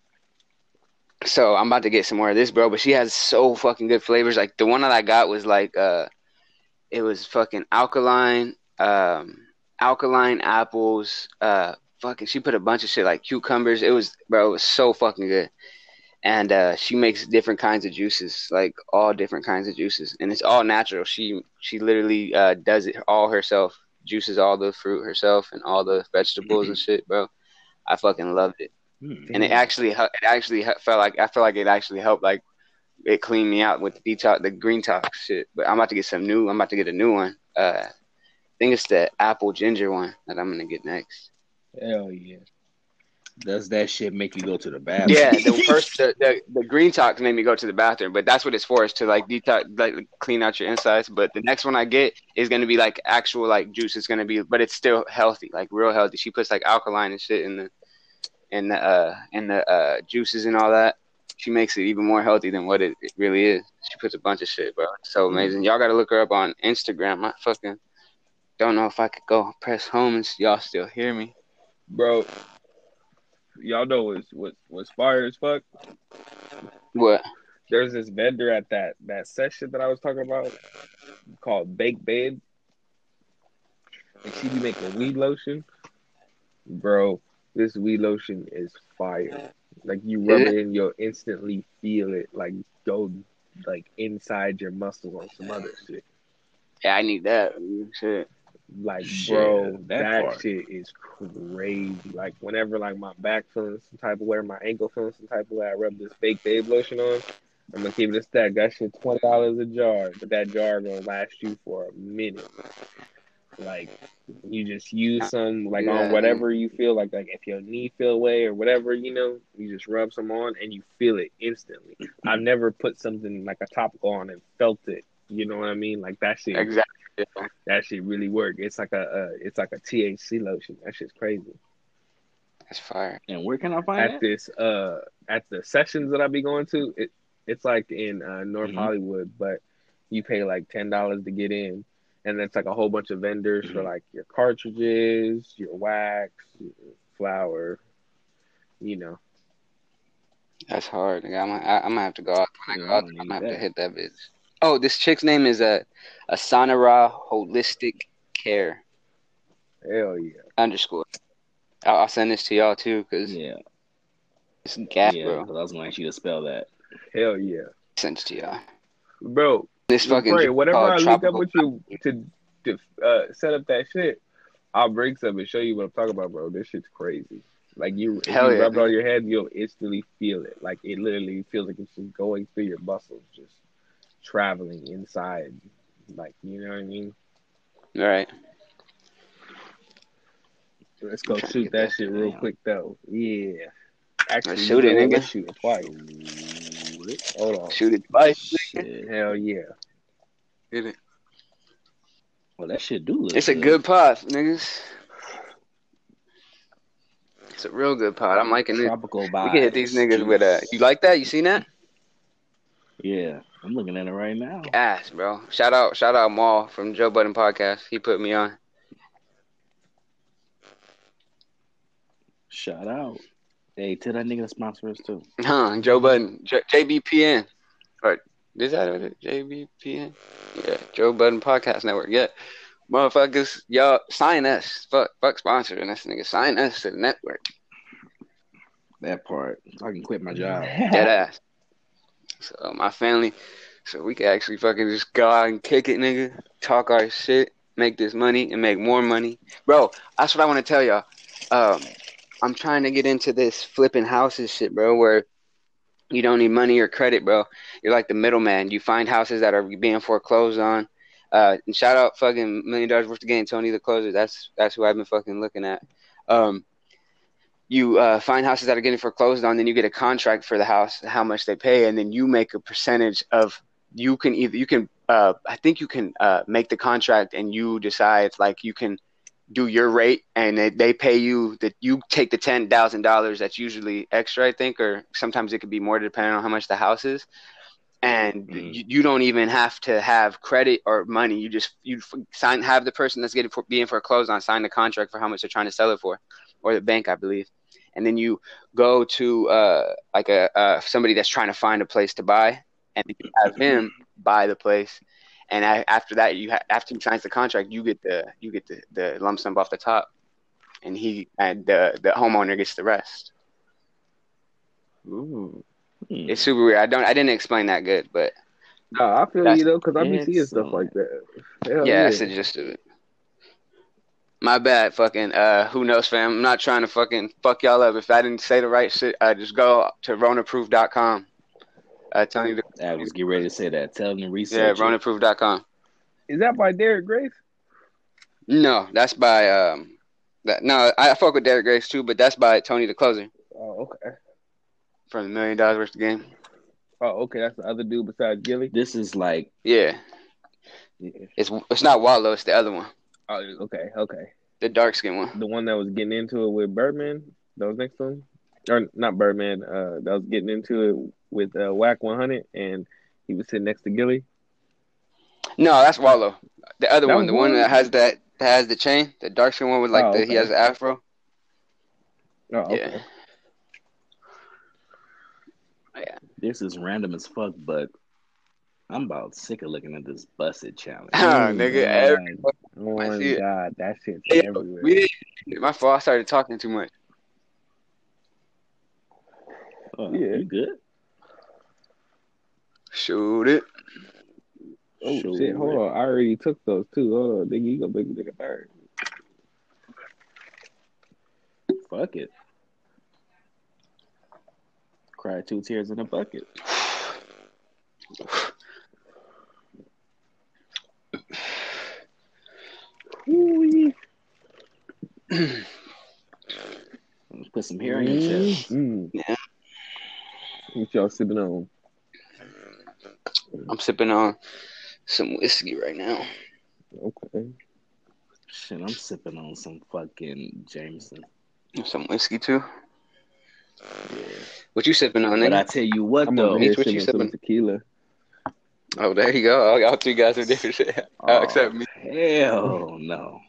So I'm about to get some more of this, bro. But she has so fucking good flavors. Like the one that I got was like uh, it was fucking alkaline, um, alkaline apples. Uh, fucking, she put a bunch of shit like cucumbers. It was, bro, it was so fucking good. And uh, she makes different kinds of juices, like all different kinds of juices, and it's all natural. She she literally uh, does it all herself, juices all the fruit herself and all the vegetables and shit, bro. I fucking loved it Hmm. and it actually it actually felt like I feel like it actually helped like it cleaned me out with the detox the green tox shit. But I'm about to get some new. I'm about to get a new one. Uh, I think it's the apple ginger one that I'm gonna get next. Hell yeah. Does that shit make you go to the bathroom? Yeah, the <laughs> first the, the, the green tox made me go to the bathroom, but that's what it's for is to like detox like clean out your insides. But the next one I get is gonna be like actual like juice. It's gonna be, but it's still healthy, like real healthy. She puts like alkaline and shit in the in the uh in the uh juices and all that. She makes it even more healthy than what it, it really is. She puts a bunch of shit, bro. It's so amazing. Y'all gotta look her up on Instagram. I fucking don't know if I could go press home and y'all still hear me. bro. Y'all know what's what, what's fire as fuck. What? There's this vendor at that that session that I was talking about called Bake Babe, and she be making weed lotion, bro. This weed lotion is fire. Like you rub Is it in, you'll instantly feel it like go like inside your muscles on some other shit. Yeah, I need that. Shit. Like, Shit, bro, that that, shit is crazy. Like, whenever like my back feeling some type of way, my ankle feeling some type of way, I rub this Bake Babe lotion on. I'm gonna keep it a stack. That shit twenty dollars a jar, but that jar gonna last you for a minute. Like, you just use some like Yeah. on whatever you feel like. Like if your knee feel away or whatever, you know, you just rub some on and you feel it instantly. I've never put something like a topical on and felt it. You know what I mean? Like that shit Exactly. Yeah. that shit really work. It's like a uh, it's like a THC lotion. That shit's crazy. That's fire. And where can I find At that? this uh at the sessions that I be going to, it it's like in uh, North Mhm. Hollywood, but you pay like ten dollars to get in, and it's like a whole bunch of vendors for Mhm. like your cartridges, your wax, your flour, you know. That's hard. I'm, I, I'm gonna have to go out. When I go out, I'm gonna have to hit that bitch. Oh, this chick's name is uh, Asanara Holistic Care Hell yeah. underscore. I'll, I'll send this to y'all too because Yeah, it's gas, yeah. bro. 'cause I was gonna ask you to spell that. Hell yeah. Send it to y'all. Bro, This fucking Pray, drink whatever called I look up with you to to uh, set up that shit, I'll bring some and show you what I'm talking about, bro. This shit's crazy. Like you, if Hell you yeah, rub it on your head, you'll instantly feel it. Like it literally feels like it's just going through your muscles, just traveling inside. Like you know what I mean? All right. Let's go shoot that shit real down. quick though. Yeah. Actually, Let's shoot it, nigga. Let's shoot it twice. Hold on. Shoot it twice. Shit. Hell yeah. Get it. Well, that shit do look. It's a good pot, niggas. It's a real good pot. I'm liking it. tropical We can hit these niggas with uh, a. You like that? You seen that? Yeah, I'm looking at it right now. Ass, bro. Shout out, shout out, Mal from Joe Budden Podcast. He put me on. Shout out. Hey, tell that nigga to sponsor us too. Huh, Joe Budden, J- JBPN, or is that it? JBPN? Yeah, Joe Budden Podcast Network. Yeah, motherfuckers, y'all sign us. Fuck, fuck sponsoring us, nigga. Sign us to the network. That part. I can quit my job. Dead ass. So my family, so we can actually fucking just go out and kick it, nigga. Talk our shit, make this money, and make more money, bro. That's what I want to tell y'all. Um, I'm trying to get into this flipping houses shit, bro, where you don't need money or credit, bro. You're like the middleman. You find houses that are being foreclosed on. Uh, and shout out fucking million dollars worth of game, Tony the closer. That's that's who I've been fucking looking at. Um, you uh, find houses that are getting foreclosed on, then you get a contract for the house, how much they pay, and then you make a percentage of. You can either you can uh, I think you can uh, make the contract and you decide like you can do your rate and they, they pay you that you take the ten thousand dollars that's usually extra I think or sometimes it could be more depending on how much the house is and Mhm. you, you don't even have to have credit or money you just you sign have the person that's getting for, being foreclosed on sign the contract for how much they're trying to sell it for or the bank I believe. And then you go to uh like a uh somebody that's trying to find a place to buy and you have him buy the place. And a- after that you ha- after he signs the contract you get the you get the, the lump sum off the top. And he and the the homeowner gets the rest. Ooh. Hmm. it's super weird. I don't i didn't explain that good but No, I feel you though, cause I be seeing stuff like that. Hell yeah that's the gist of it my bad fucking uh who knows fam i'm not trying to fucking fuck y'all up if i didn't say the right shit uh just go to ronaproof.com uh tell you to, I was getting ready to say that. Tell them to yeah research. it. ronaproof.com Is that by Derek Grace? no that's by um that no i fuck with derek grace too but that's by tony the closer Oh, okay. from the million dollars worth of game Oh, okay. That's the other dude besides Gillie. This is like yeah Yeah. it's it's not Wallo it's the other one Oh, okay, okay. the dark skin one The one that was getting into it with Birdman, that was next to him, or not Birdman. Uh, that was getting into it with uh, Wack 100, and he was sitting next to Gillie. No, that's Wallo. The other That one, the one Wallo? that has that, that has the chain, the dark skin one with like Oh, the he has the afro. Oh, okay. Yeah. this is random as fuck, but I'm about sick of looking at this busted challenge. Ah, Oh, nigga, God. every- Oh my see it. god, that shit's Hey, everywhere. we didn't. My fault. I started talking too much. Oh, Yeah. you good? Shoot it. oh Sure. shit, hold on. I already took those two. Hold on, nigga, you gonna make me take a third. Fuck it. Cry two tears in a bucket. <sighs> <sighs> <sighs> Ooh-wee. Let's put some hair in your chest. Mm. Yeah. What y'all sipping on? I'm sipping on some whiskey right now. Okay. Shit, I'm sipping on some fucking Jameson. Some whiskey too. What you sipping on, But I tell you what, I'm though. over here What you sipping some sipping? tequila. Oh, there you go. All y'all three guys are different <laughs> shit. Oh, except me. Hell no. Oh,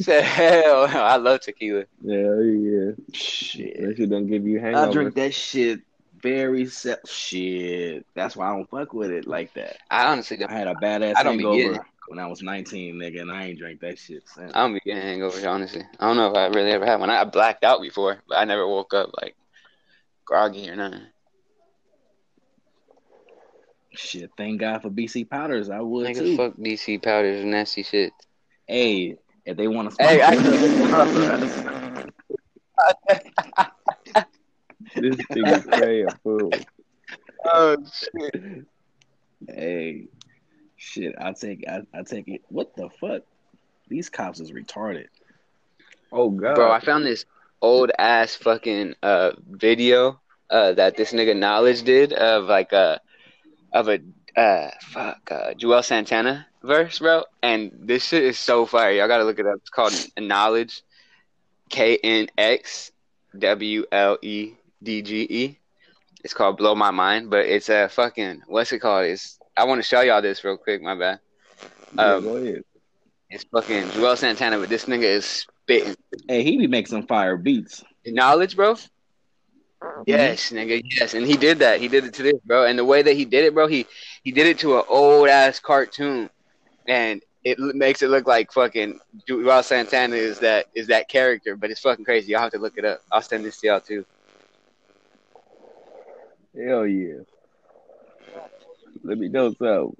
Said hell, no. I love tequila. Yeah, oh, yeah. Shit. That shit don't give you I drink that shit very se- shit. That's why I don't fuck with it like that. I honestly don't. I had a badass I don't hangover when I was 19, nigga, and I ain't drank that shit since. I don't be getting hangovers, honestly. I don't know if I really ever had one. I blacked out before, but I never woke up like groggy or nothing. Shit, thank God for BC powders. I would Nigga, too. fuck DC powders nasty shit. Hey, if they want to Hey, I- <laughs> <laughs> This thing is crazy, fool. Oh shit. hey, shit, I take I, I take it. What the fuck? These cops is retarded. Oh god, Bro, I found this old ass fucking uh video uh that this nigga Knxwledge did of like a of a uh fuck uh Juelz Santana verse, bro. And this shit is so fire. Y'all gotta look it up. It's called Knxwledge K N X W L E D G E. It's called Blow My Mind, but it's a fucking what's it called? It's I want to show y'all this real quick, my bad. um, go ahead. It's fucking Juelz Santana, but this nigga is spitting Hey, he be making some fire beats. knowledge, bro. Mm-hmm. Yes, nigga, yes, and he did that. He did it to this, bro. And the way that he did it, bro, he he did it to an old ass cartoon, and it makes it look like fucking Juelz Santana is that is that character. But it's fucking crazy. Y'all have to look it up. I'll send this to y'all too. Hell yeah. Let me know so.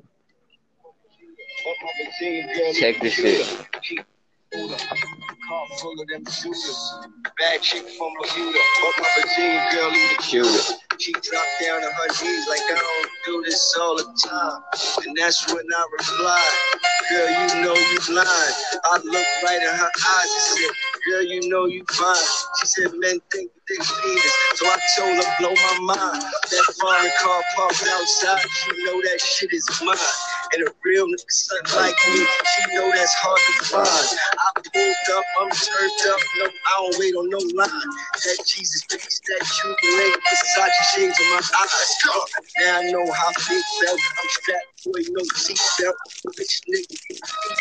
Check this shit. Car full of them shooters. Bad chick from Bermuda. But my Virginia girl Shoot it. She dropped down on her knees like I don't do this all the time. And that's when I replied, Girl, you know you blind. I looked right in her eyes and said, Girl, you know you fine. She said, Men think big penis. So I told her, blow my mind. That foreign car parked outside. She know that shit is mine. And a real nigga son like me, she know that's hard to find. I pulled up, I'm turned up. No, I don't wait on no line. That Jesus face, that you Jubilee, Versace shades on my eyes. Uh, now I know how big felt. I'm strapped, boy, no seatbelt. Bitch, nigga,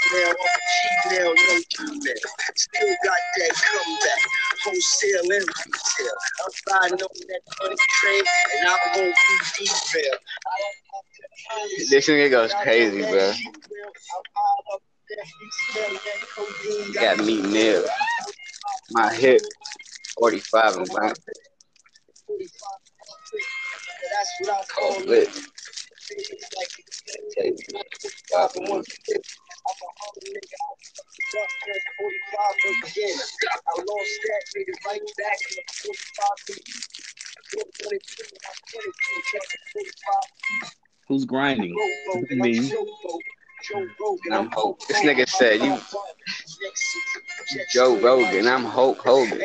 female, I'm a cheap now, no female. Still got that comeback. Wholesale and retail. I'm riding on that money train, and I won't be derailed. This nigga goes crazy, bro. Got me nailed. My hip, 45 and black. Cold lit. Who's grinding? Me. I'm Hulk. This nigga said you Joe Rogan. I'm Hulk Hogan.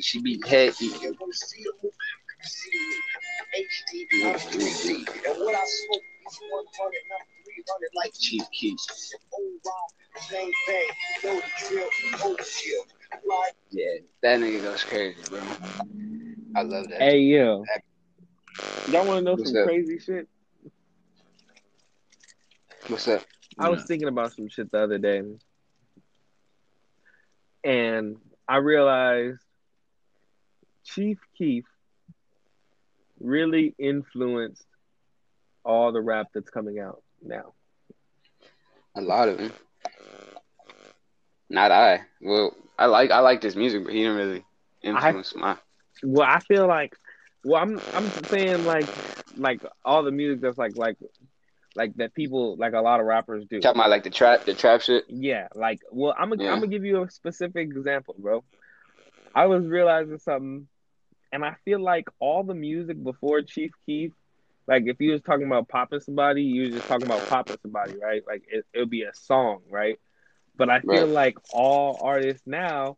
She be head eating. Chief Keef. Yeah, that nigga goes crazy, bro. I love that. Hey yo, y'all want to know What's some up? crazy shit? What's up? I was thinking about some shit the other day, and I realized Chief Keef really influenced all the rap that's coming out now. A lot of him. Not I. Well, I like I like this music, but he didn't really influence my. Well, I feel like, well, I'm I'm saying like like all the music that's like like like that people like a lot of rappers do. Talking about like the trap, the trap shit. Yeah, like well, I'm gonna Yeah. I'm gonna give you a specific example, bro. I was realizing something, and I feel like all the music before Chief Keef, like if you was talking about popping somebody, you was just talking about popping somebody, right? Like it, it'll be a song, right? But I feel Right. like all artists now,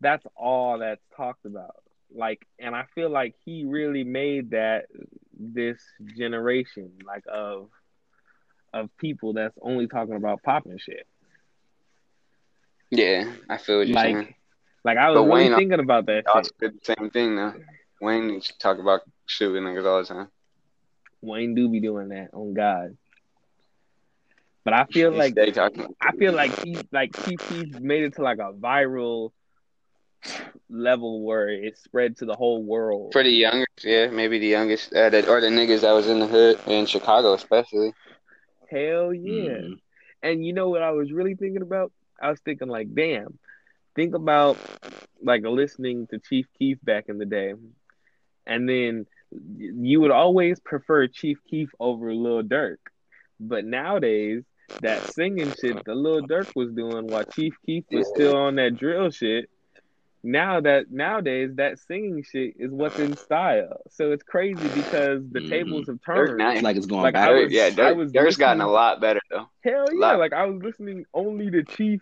that's all that's talked about. Like, and I feel like he really made that this generation, like of of people that's only talking about popping shit. Yeah, I feel what you're like saying. Like I was really Wayne thinking about that Also did the same thing though. Wayne needs to talk about shooting niggas all the time. Wayne do be doing that on God. But I feel like stay talking. I feel like he like Chief Keef made it to like a viral level where it spread to the whole world. For the youngest, yeah, maybe the youngest, uh, the, or the niggas that was in the hood in Chicago, especially. Hell yeah. Mhm. And you know what I was really thinking about? I was thinking like, damn, think about like listening to Chief Keef back in the day. And then you would always prefer Chief Keef over Lil Durk. But nowadays, that singing shit that Lil Durk was doing while Chief Keef was still on that drill shit. Now that nowadays that singing shit is what's in style. So it's crazy because the Mhm. tables have Durk turned. nice. It's like it's going Like, I back. Was- yeah, I Durk, was Durk's gotten a lot better though. Hell yeah! Lot. Like I was listening only to Chief,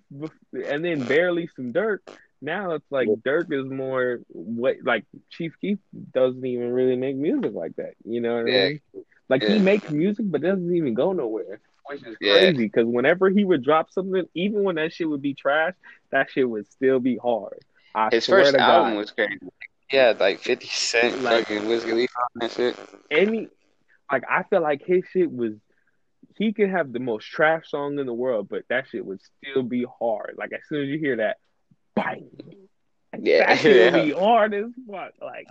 and then barely some Durk. Now it's like Durk is more what like Chief Keef doesn't even really make music like that. You know what Yeah. I mean? Like he makes music, but doesn't even go nowhere, which is crazy. Because whenever he would drop something, even when that shit would be trash, that shit would still be hard. I His first album God. was crazy. Yeah, like Fifty Cent, Like- fucking Wiz Khalifa on that shit. any like I feel like his shit was he could have the most trash song in the world, but that shit would still be hard. Like as soon as you hear that, bang, Yeah, that shit yeah. would be <laughs> hard as fuck. Like,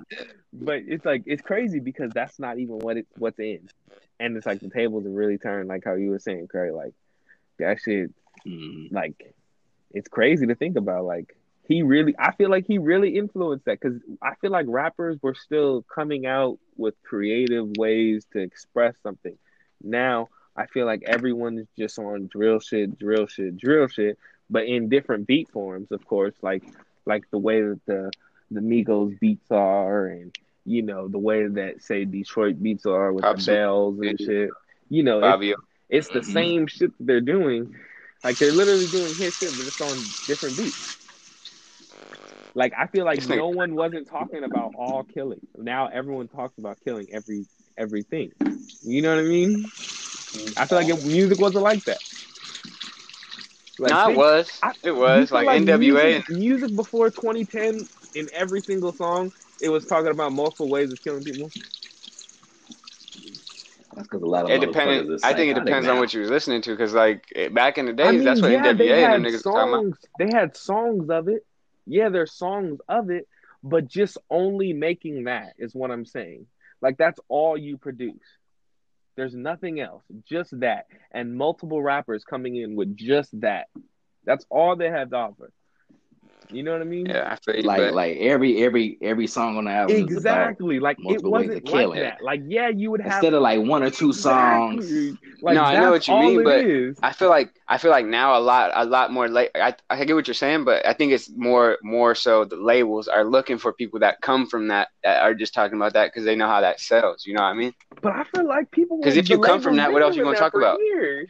but it's like it's crazy because that's not even what it what's in, and it's like the tables are really turned. Like how you were saying, Craig. Like that shit, Mhm. like it's crazy to think about. Like he really, I feel like he really influenced that because I feel like rappers were still coming out with creative ways to express something. Now I feel like everyone's just on drill shit, drill shit, drill shit, but in different beat forms, of course, like like the way that the the Migos beats are, and you know the way that say Detroit beats are with Pop the bells and shit. You know, it's- it's the Mhm. same shit that they're doing. Like they're literally doing his shit, but it's on different beats. Like I feel like This nigga- no one wasn't talking about all killing. Now everyone talks about killing every everything. You know what I mean? I feel like if music wasn't like that. Like, no, it they- was. I- It was you feel like, NWA. Music, music before 2010, in every single song, it was talking about multiple ways of killing people. That's because a lot of It motherfuckers depends. I think it depends now. on what you was listening to, because like back in the days, I mean, that's what yeah, NWA they and them niggas was talking about. They had songs of it. Yeah, there's songs of it, but just only making that is what I'm saying. Like that's all you produce. There's nothing else, just that, and multiple rappers coming in with just that. That's all they have to offer. You know what I mean? Yeah, I feel you, Like but like every every every song on the album Exactly. Like it wasn't to like it. that. Like yeah, you would have instead of like one or two songs. Exactly. Like No, I know what you mean, but is. I feel like I feel like now a lot a lot more late. I I get what you're saying, but I think it's more more so the labels are looking for people that come from that that are just talking about that because they know how that sells. You know what I mean? But I feel like people because if you come from that, what else been you gonna talk about? Years.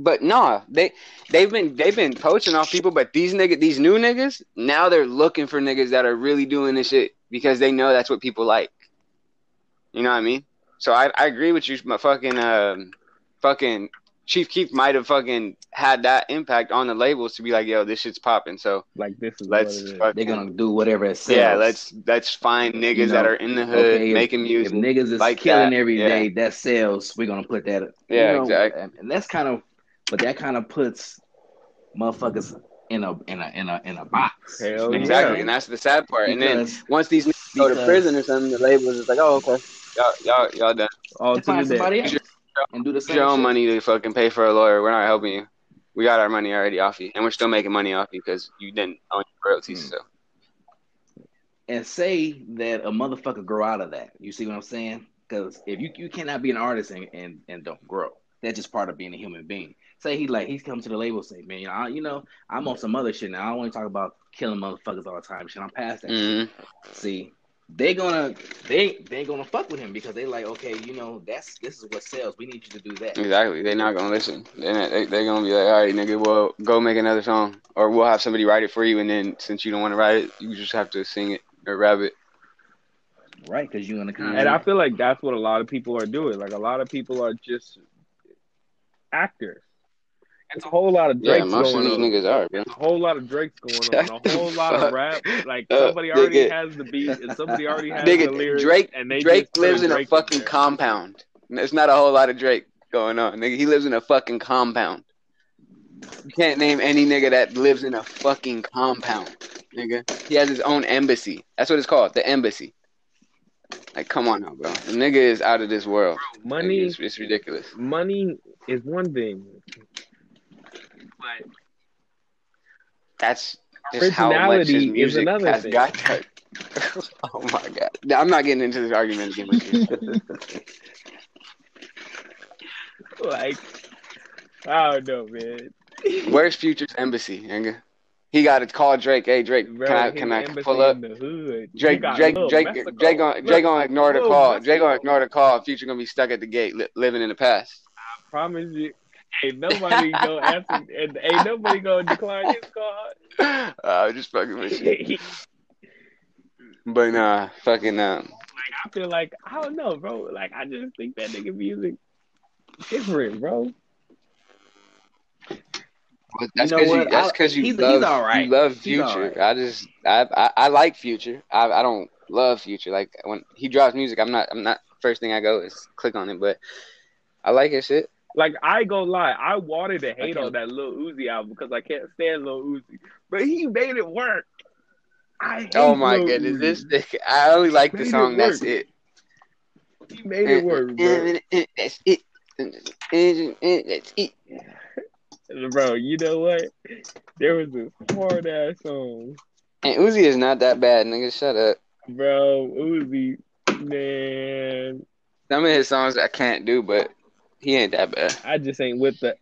But nah, they they've been they've been poaching off people, but these niggas these new niggas now they're looking for niggas that are really doing this shit because they know that's what people like. You know what I mean? So I, I agree with you. My fucking um, fucking Chief Keef might have fucking had that impact on the labels to be like, yo, this shit's popping. So Like this is let's what fucking, They're gonna do whatever it sells. yeah, let's let's find niggas You know, that are in the hood okay, if- making if music. niggas is like killing that, every yeah. day, that sells. We're gonna put that. Yeah, you know, exactly. And, and that's kind of, but that kind of puts motherfuckers in a in a in a in a box. Hell yeah. Exactly, and that's the sad part. and then once these niggas go to prison or something, the labels is like, oh okay, y'all y'all y'all done. All to find somebody else and do the same your own shit. money to fucking pay for a lawyer. We're not helping you. We got our money already off you, and we're still making money off you because you didn't own your royalties. Mm. So and say that a motherfucker grow out of that. You see what I'm saying? Because if you you cannot be an artist and, and and don't grow, that's just part of being a human being. Say he like he's come to the label say, man, I, you know, I'm on some other shit now. I don't want to talk about killing motherfuckers all the time. Shit, I'm past that. shit. mhm. See, they gonna they they gonna fuck with him because they like, okay, you know, that's this is what sells. We need you to do that. exactly, they're not gonna listen. They're not, they, they're gonna be like, all right, nigga, well, go make another song, or we'll have somebody write it for you, and then since you don't want to write it, you just have to sing it or rap it. Right? Because you in the Mm-hmm. contract. And I feel like that's what a lot of people are doing. Like a lot of people are just actors. It's a whole lot of Yeah, Drake's most of these on. niggas are, bro. A whole lot of Drake's going on. A whole lot of rap. <laughs> Like up, somebody already nigga. has the beat and somebody already has the lyrics. Drake and they Drake lives in a fucking there. compound. There's not a whole lot of Drake going on, nigga. He lives in a fucking compound. You can't name any nigga that lives in a fucking compound, nigga. He has his own embassy. That's what it's called, the embassy. Like, come on now, bro. The nigga is out of this world. Like, Money, it's, it's ridiculous. money is one thing, but That's just how much his Originality is music another has thing. got. <laughs> to- oh my god, I'm not getting into this argument again with you. <laughs> like I don't know, man. <laughs> Where's Future's embassy, nigga? He got to call Drake. Hey, Drake, Bro, can I can I pull up? in the hood. He Drake, Drake, Drake, Drake, gonna, Drake gonna ignore the call. Drake gonna ignore the call. Future gonna be stuck at the gate, li- living in the past. I promise you, ain't nobody gonna answer, and ain't nobody gonna decline his uh, <laughs> I'm just fucking with you. <laughs> But nah, fucking um, I feel like I don't know, bro. Like I just think that nigga music different, bro. but that's because you, what? that's because you he's- he's love alright. you love Future. alright. I just I, I I like Future. I I don't love Future. Like when he drops music, I'm not I'm not first thing I go is click on it, but I like his shit. Like I go lie, I wanted to hate on that Lil Uzi album because I can't stand Lil Uzi, but he made it work. I Oh my Lil goodness, Uzi. this nigga, I only like the Made it song. That's it. he made it work, bro. That's it. That's it. Bro, you know what? There was this hard ass song, And Uzi is not that bad, nigga. Shut up. bro. Uzi, man, Some of his songs I can't do, but he ain't that bad. I just ain't with the.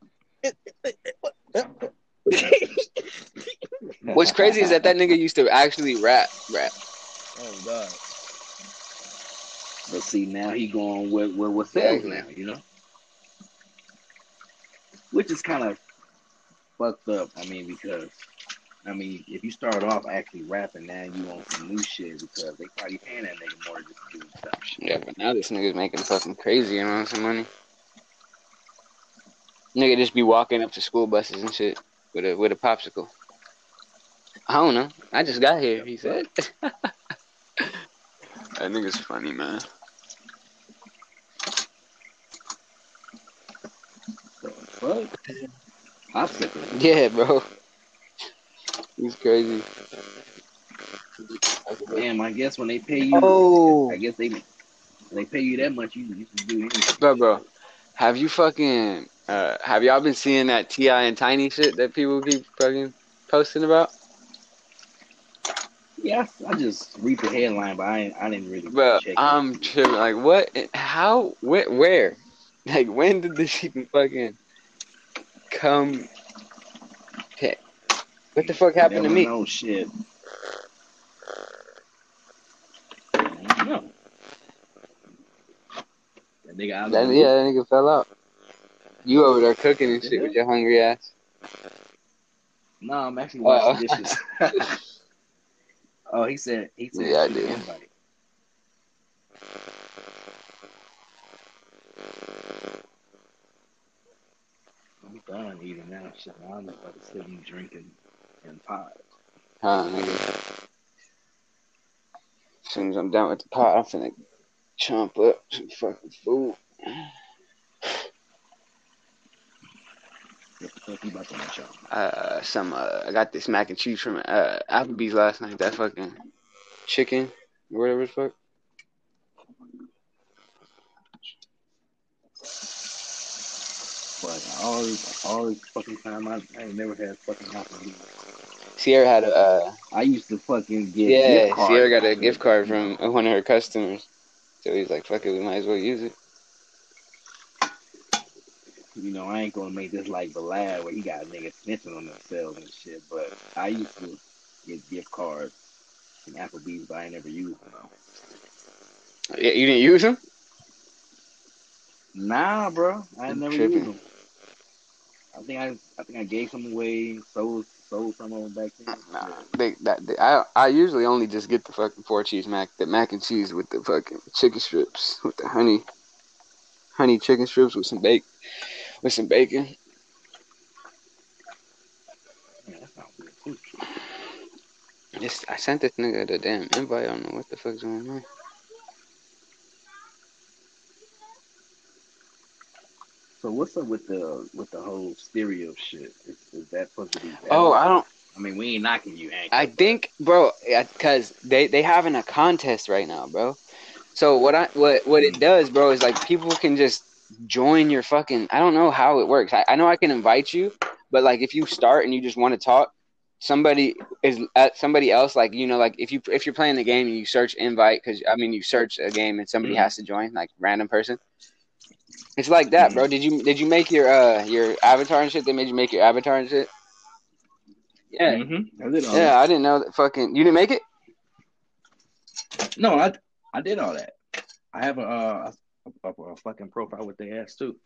<laughs> What's crazy is that that nigga used to actually rap, rap. Oh god. But see, now he going with with what sells now, you know. Which is kind of fucked up. I mean, because I mean, if you start off actually rapping, now you on some new shit because they probably paying that nigga more just to do stuff. Yeah, but now this nigga's making fucking crazy amounts of money. Nigga just be walking up to school buses and shit with a with a popsicle. I don't know. I just got here. He said. <laughs> that nigga's funny, man. The fuck? Popsicle. Yeah, bro. He's crazy. Damn, I guess when they pay you, Oh, I guess they when they pay you that much, you you can do anything. bro, bro. Have you fucking uh have y'all been seeing that T.I. and Tiny shit that people keep fucking posting about? Yeah, I, just read the headline, but I ain't- I didn't really check. I'm tripping. Like, what? How? Where? Where? <laughs> Like, when did this even fucking come? Okay. What the fuck happened to me? know shit. I don't. That nigga That, yeah, that nigga fell out. You over there cooking and shit with your hungry ass. No, I'm actually Oh. washing dishes. <laughs> oh, he said he said Yeah, I did. I'm done eating now. Shit, I'm about to sit and drinking and pot. Huh, nigga. As soon as I'm done with the pot, I'm finna chomp up some fucking food. What the fuck you about to make y'all? Uh, some uh, I got this mac and cheese from uh Applebee's last night. That fucking chicken, whatever the fuck. But all all this fucking time, I, I ain't never had fucking Applebee's. Ciara had a uh, I used to fucking get yeah. Ciara got a gift card from one of her customers, so he's like, "Fuck it, we might as well use it." You know, I ain't gonna make this like Balad where he got niggas snitching on themselves and shit. But I used to get gift cards from Applebee's, but I ain't never used them. Yeah, you didn't use them? Nah, bro, I never used them. I think I, I think I gave some away, sold, sold some of them back then. Nah, they, that they, I I usually only just get the fucking four cheese mac, the mac and cheese with the fucking chicken strips with the honey, honey chicken strips with some bake, with some bacon. Yeah, that sounds good too. Just I sent this nigga the damn invite. I don't know what the fuck's going on. So what's up with the with the whole stereo shit? Is, is that supposed to be? Better? Oh, I don't. I mean, we ain't knocking you, Hank. I think, bro, because they they having a contest right now, bro. So what I what what it does, bro, is like people can just join your fucking. I don't know how it works. I, I know I can invite you, but like if you start and you just want to talk, somebody is at somebody else. Like you know, like if you if you're playing the game and you search invite, because I mean you search a game and somebody Mhm. has to join, like random person. It's like that, bro. Did you did you make your uh your avatar and shit? They made you make your avatar and shit. Yeah, Mm-hmm. I did all yeah. I didn't know that. Fucking, you didn't make it. No, I I did all that. I have a uh, a, a, a fucking profile with their ass too.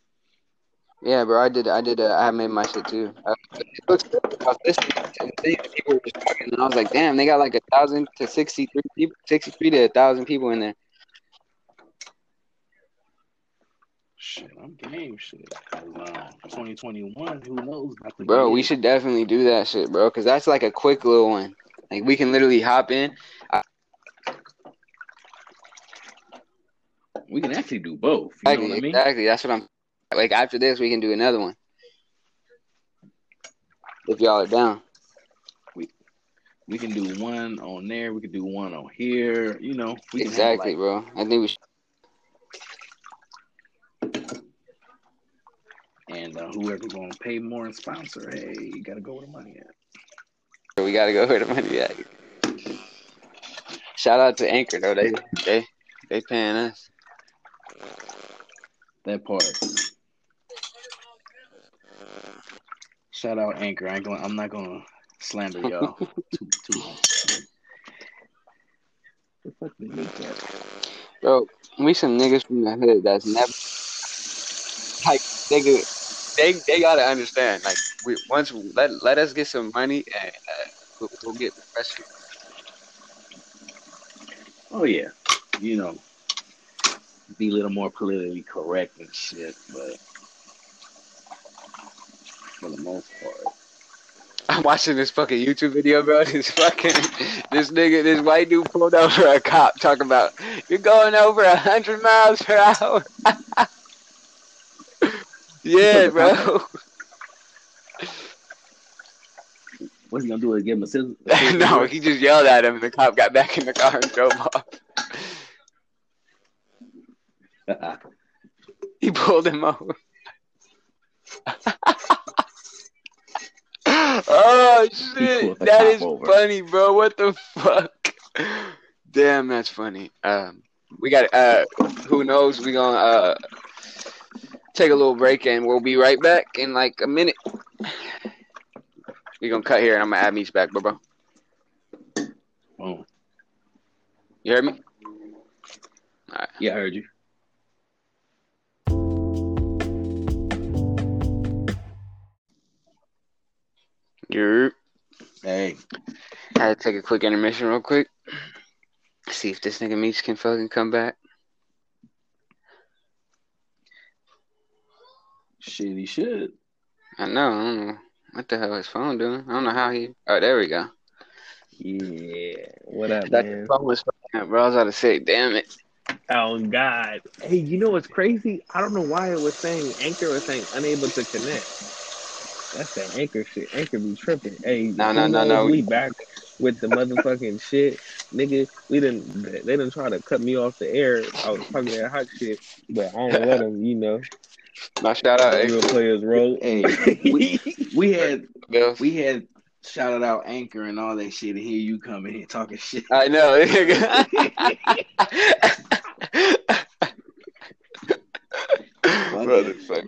Yeah, bro, I did. I did. Uh, I made my shit too. Uh, it looks good. I was listening to people were just talking, and I was like, "Damn, they got like a thousand to sixty-three people, sixty-three to a thousand people in there." Shit, I'm game shit. 'Cause, um, 2021, who knows? about the Bro, we should definitely do that shit, bro, because that's like a quick little one. Like we can literally hop in. We can actually do both. You know Exactly, what I mean? exactly. That's what I'm. Like after this, we can do another one. If y'all are down. We we can do one on there. We can do one on here. You know, we can Exactly, have bro. I think we should. and uh, whoever gonna pay more and sponsor, hey, you gotta go where the money at. We gotta go where the money at. Shout out to Anchor though. They they they paying us. That part. Shout out Anchor. I ain't going. I'm not gonna slander y'all <laughs> too too much. The fuck did you get? Bro, we some niggas from the hood that's never like nigga. They they gotta understand. Like we once let let us get some money and uh, we'll, we'll get professional. Oh yeah, you know, be a little more politically correct and shit, but for the most part. I'm watching this fucking YouTube video, bro. <laughs> This fucking this nigga, this white dude pulled over a cop talking about you're going over a hundred miles per hour. <laughs> yeah, bro. What's he gonna do? Is give him a scissor? <laughs> no, he just yelled at him, and the cop got back in the car and drove off. He pulled him over. oh shit, that is over. funny, bro. What the fuck? Damn, that's funny. Um, we got uh, who knows? We gonna uh take a little break and we'll be right back in like a minute. We gonna cut here and I'm gonna add me back, bro. bro. Oh, You heard me? yeah, I heard you. You. Hey, I had to take a quick intermission real quick. See if this nigga Meech can fucking come back. shit, he should. I know. I don't know what the hell is phone doing. I don't know how he. Oh, there we go. Yeah. What up, That man? phone was fucking up, bro. I was about to say, damn it. Oh God. Hey, you know what's crazy? I don't know why it was saying Anchor was saying unable to connect. That's that Anchor shit. Anchor be tripping. Hey, No, no, no, no. We back with the motherfucking <laughs> shit, nigga. We didn't. They didn't try to cut me off the air. I was talking that hot shit, but I don't let them. You know, <laughs> My shout out, real players roll. Hey, <laughs> we, we had we had shouted out Anchor and all that shit, and here you come in here talking shit. I know. Motherfucker.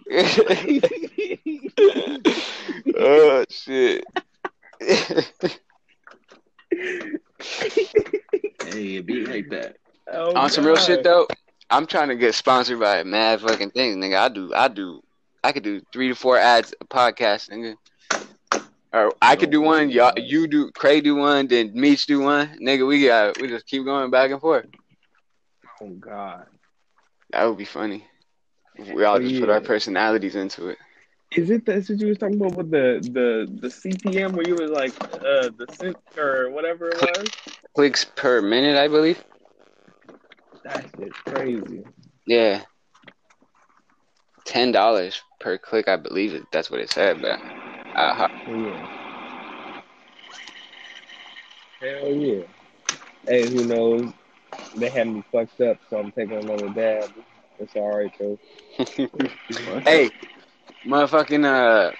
<laughs> oh shit. Hey, it be like that. Oh, On some real shit though, I'm trying to get sponsored by mad fucking things, nigga. I do, I do, I could do three to four ads a podcast, nigga. Or I could do oh, one, y'all, you do, Cray do one, then Meech do one, nigga. We got, we just keep going back and forth. Oh God. That would be funny. We all just put our personalities into it. Is it that's what you was talking about with the the the CPM where you was like uh the cent or whatever it was? Clicks per minute, I believe. That shit's crazy. Yeah. Ten dollars per click, I believe it. That's what it said, but uh, Yeah. Hell yeah. Hey, who knows? They had me fucked up, so I'm taking another dab. It's all right though. hey, motherfucking uh,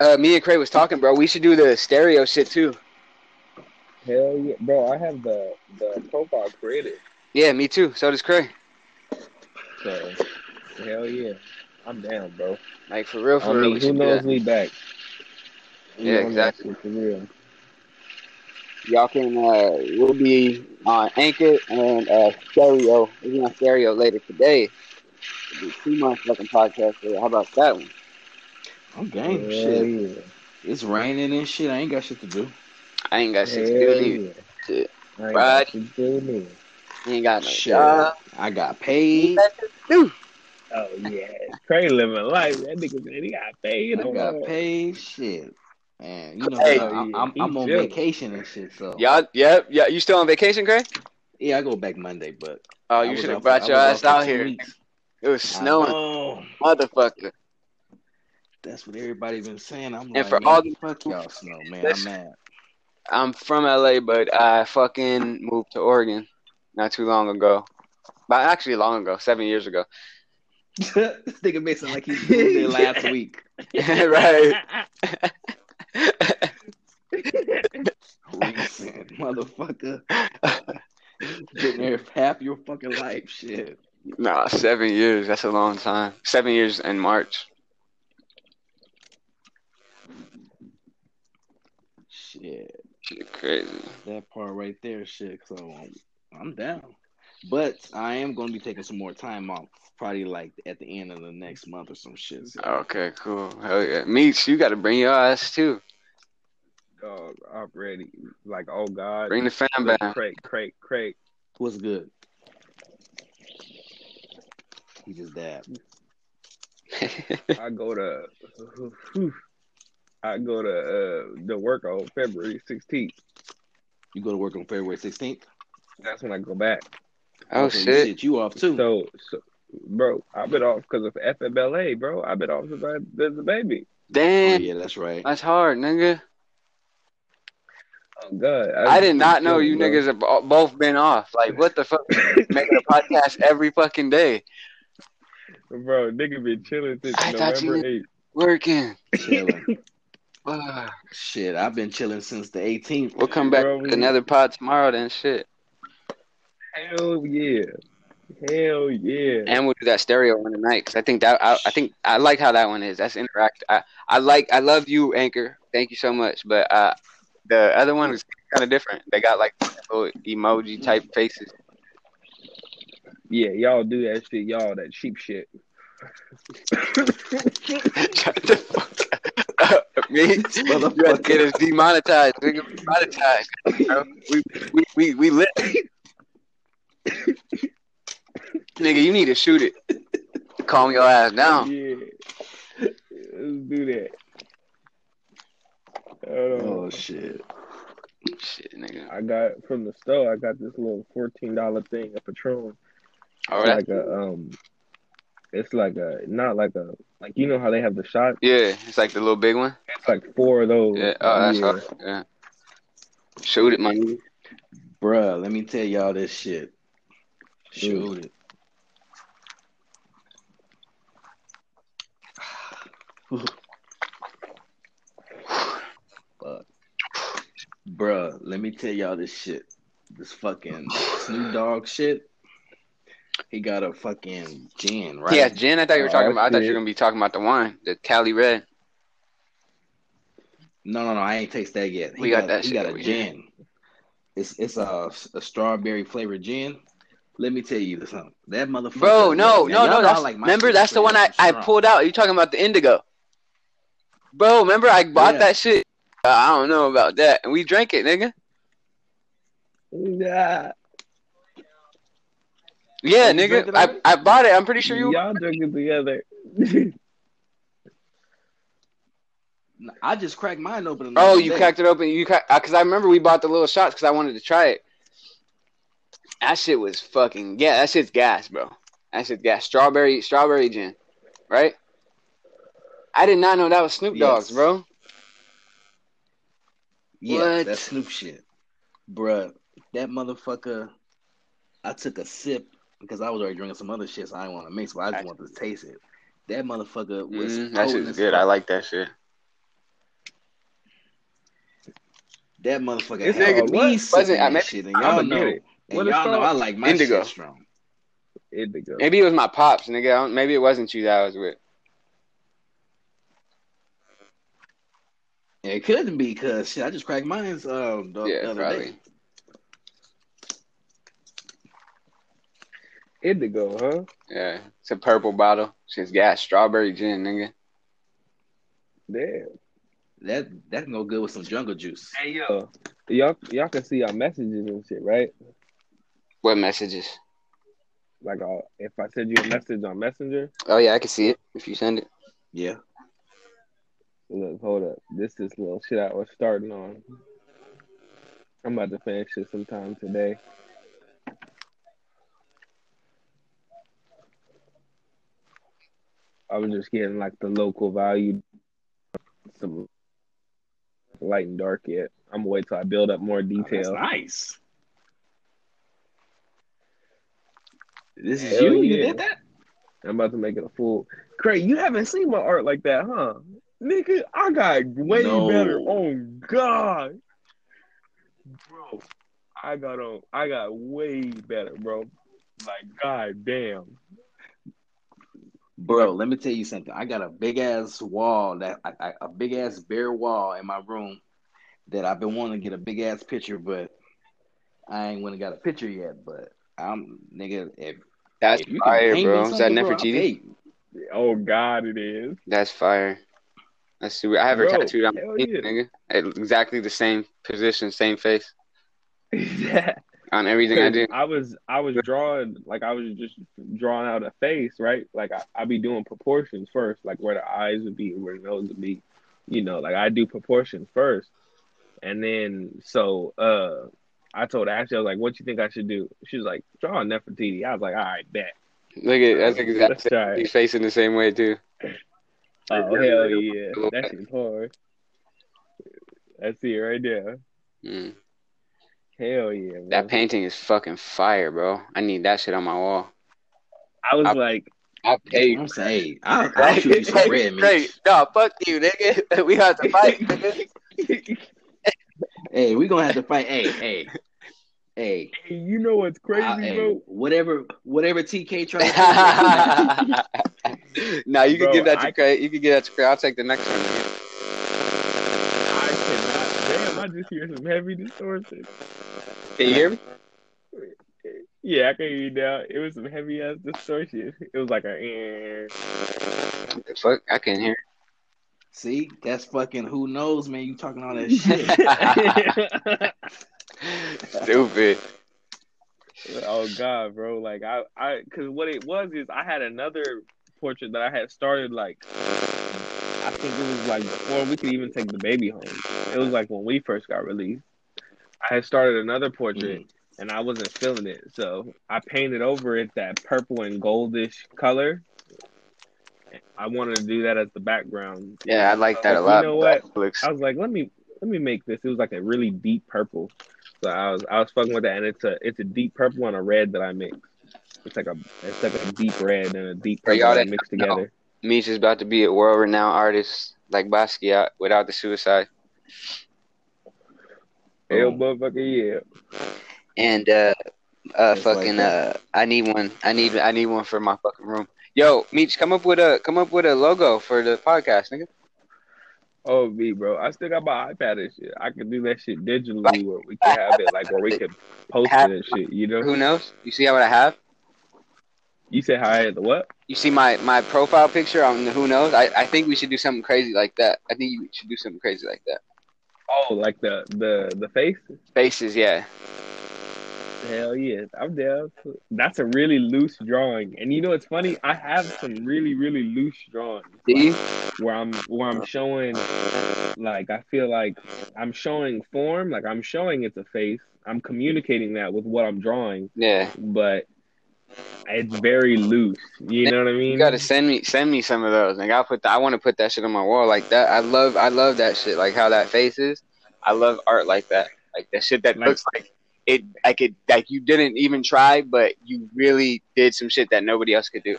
uh, me and Cray was talking, bro. We should do the stereo shit too. Hell yeah, bro! I have the the profile created, Yeah, me too. So does Cray. so hell yeah, I'm down, bro. Like for real, I for real. mean, we who should do knows that. me back? We Yeah, exactly. For real. Y'all can uh, we'll be on Anchor and uh, stereo. We'll be on stereo later today. It'll be two motherfucking podcasts. there. How about that one? I'm game. Hell Shit, yeah. it's raining and shit. I ain't got shit to do. I ain't got shit to do. neither. yeah. Shit. I ain't Right. got shit to do neither. Ain't got no Shit, job. I got paid. Oh yeah, Cray living life. That nigga said he got paid. I got paid. Shit, man. You know, Hey. Uh, I'm, I'm, I'm on chilling. vacation and shit. So Y'all, yep, yeah. You still on vacation, Cray? yeah, I go back Monday, but Oh, you should have brought I your ass out here. weeks. It was snowing, motherfucker. That's what everybody been saying. I'm And like, for man, all the- fuck y'all snow, man. This- I'm mad. I'm from LA, but I fucking moved to Oregon not too long ago. But actually, long ago, seven years ago. <laughs> this nigga made sound like he <laughs> moved there last week. <laughs> right. Recent motherfucker. Been there half your fucking life. Shit. nah, seven years. That's a long time. Seven years in March. Shit. Shit, crazy. That part right there, shit. So um, I'm down. But I am going to be taking some more time off. Probably like at the end of the next month or some shit. So. Okay, cool. Hell yeah. Meech, you got to bring your ass too. Dog, I'm ready. Like, oh God. Bring the fam Look, back. Craig, Craig, Craig. What's good? He just dabbed. <laughs> I go to I go to uh the work on February 16th. You go to work on February 16th. That's when I go back. oh So you shit. shit, you off too. So, so bro, I've been off because of FMLA, bro. I've been off since I was a baby. Oh, Damn. yeah, that's right. That's hard, nigga. Oh God, I did not know you bro. niggas have both been off. Like, what the fuck? <laughs> Making a podcast every fucking day. Bro, nigga been chilling since I thought you November 8th. Working. Chilling. <laughs> Ah, shit, I've been chilling since the 18th. we'll come back Bro, with another pod tomorrow then shit. Hell yeah. Hell yeah. And we'll do that stereo one tonight because I think that I, I think I like how that one is. That's interact. I, I like I love you, Anchor. Thank you so much. But uh, the other one is kind of different. They got like little emoji type faces. Yeah, y'all do that shit, y'all that cheap shit. <laughs> Shut the fuck up. <laughs> Me? Motherfucker. get us demonetized. Nigga, demonetized. We, we, we, we lit. Nigga, you need to shoot it. Calm your ass down. Yeah. Let's do that. Hold. Oh shit. Shit, nigga. I got from the store. I got this little fourteen dollar thing of Patron. Oh, It's like a um, it's like a not like a like you know how they have the shot. yeah, it's like the little big one. It's like four of those. Yeah. Oh, that's yeah. hard. Yeah. Shoot it, my nigga. Bruh, let me tell y'all this shit. Shoot it. Fuck. Bruh, let me tell y'all this shit. This fucking Snoop Dogg shit. He got a fucking gin, right? Yeah, gin. I thought you were Oh, talking about. I thought you were gonna be talking about the wine, the Cali Red. No, no, no. I ain't taste that yet. He We got that He shit got a here. gin. It's it's a, a strawberry flavored gin. Let me tell you something. That motherfucker. Bro, no, Now, no, no. That's, like remember, that's the one I, I pulled out. You talking about the Indoggo? Bro, remember I bought Yeah. that shit. I don't know about that, and we drank it, nigga. Yeah. Yeah, you nigga. I. I bought it. I'm pretty sure you. Y'all drink it together. I just cracked mine open. Oh, you day. cracked it open. You because uh, I remember we bought the little shots because I wanted to try it. That shit was fucking yeah. That shit's gas, bro. That shit's gas. Strawberry, strawberry gin, right? I did not know that was Snoop Dogg's, Yes. bro. Yeah, What? that Snoop shit, bruh. That motherfucker. I took a sip because I was already drinking some other shit, so I didn't want to mix, but I just I- wanted to taste it. That motherfucker was Mm, that potent shit's good. fuck. I like that shit. that motherfucker. It's had me what? sipping I that meant- shit, and I'ma y'all know, and What y'all know? I like my Indoggo. shit strong. Indoggo. Maybe it was my pops, nigga. I don't, maybe it wasn't you that I was with. It couldn't be because shit. I just cracked mine uh, the, Yeah, the other probably. day. Indoggo, huh? Yeah, it's a purple bottle. She's got Strawberry gin, nigga. Damn. That that can go good with some jungle juice. Hey yo, y'all y'all can see our messages and shit, right? What messages? Like uh, if I send you a message on Messenger, Oh yeah, I can see it if you send it. Yeah. look, hold up. This is little shit I was starting on. I'm about to finish it sometime today. I was just getting like the local value, some light and dark yet. I'm gonna wait till I build up more Oh, that's nice. This is Hell you. You did that. I'm about to make it a full. Craig, you haven't seen my art like that, huh? Nigga, I got way No. better. Oh God, bro, I got on. I got way better, bro. Like, god damn. Bro, let me tell you something. I got a big ass wall that I, I, a big ass bare wall in my room that I've been wanting to get a big ass picture, but I ain't went and got a picture yet. But I'm nigga, if, That's if fire, can paint me bro. Is that something, bro, I'll Nefertiti? pay you. Oh God, it is. That's fire. That's super. I have her Bro, tattooed on my yeah. nigga. At exactly the same position, same face. <laughs> <laughs> on everything I do. I was I was drawing like I was just drawing out a face, right? Like I I be doing proportions first, like where the eyes would be, where the nose would be, you know. Like I do proportions first, and then so uh I told Ashley I was like, "What you think I should do?" She was like, "Draw a Nefertiti." I was like, "All right, bet." Look at that's exactly he's facing the same way too. <laughs> Oh hell yeah, that shit's hard. That's it right there. Mm. Hell yeah, bro. That painting is fucking fire, bro. I need that shit on my wall. I was I- like, I'll pay you. I'm saying, I'll, I'll shoot you some red meat. Great. No, fuck you, nigga. <laughs> We have to fight, <laughs> nigga. Hey, we gonna have to fight. Hey, hey, hey. hey, you know what's crazy, I- hey, bro? whatever, whatever TK tries to do. <laughs> nah, you can Bro, give that to I- Craig. You can give that to Craig. I'll take the next one. nigga. I cannot. Damn, I just hear some heavy distortion. Can you hear me? Yeah, I can hear you now. It was some heavy ass distortion. It was like a. eh. The fuck? I can hear. See, that's fucking who knows, man. You talking all that shit. <laughs> Stupid. oh god, bro! Like I, I, because what it was is I had another portrait that I had started like. I think it was like before we could even take the baby home. It was like when we first got released. I had started another portrait mm. and I wasn't feeling it, so I painted over it that purple and goldish color. I wanted to do that as the background. Yeah, I like that a lot. You know what? Looks- I was like, let me let me make this. It was like a really deep purple. So I was I was fucking with that, and it's a it's a deep purple and a red that I mixed. It's like a it's like a deep red and a deep purple y'all that mixed together. Meech is about to be a world renowned artist like Basquiat without the suicide. Hell, motherfucker, yeah. And uh uh Just like fucking that. uh I need one. I need I need one for my fucking room. Yo, Meech, come up with a come up with a logo for the podcast, nigga. Oh, me, bro. I still got my iPad and shit. I can do that shit digitally <laughs> where we can have it, like where we can post it and shit. You know? Who knows? You see what I have? You said how I had the what? You see my my profile picture on the Who Knows? I, I think we should do something crazy like that. I think you should do something crazy like that. Oh, like the the the face? Faces, yeah. Hell yeah, I'm down. That's a really loose drawing, and you know what's funny? I have some really really loose drawings. See? where I'm where I'm showing like I feel like I'm showing form, like I'm showing it's a face. I'm communicating that with what I'm drawing, Yeah. but it's very loose. You know what I mean? You gotta send me send me some of those. Like I'll put the, I wanna put that shit on my wall like that. I love I love that shit. Like how that face is. I love art like that. Like that shit that Like- looks like it like it like you didn't even try, but you really did some shit that nobody else could do.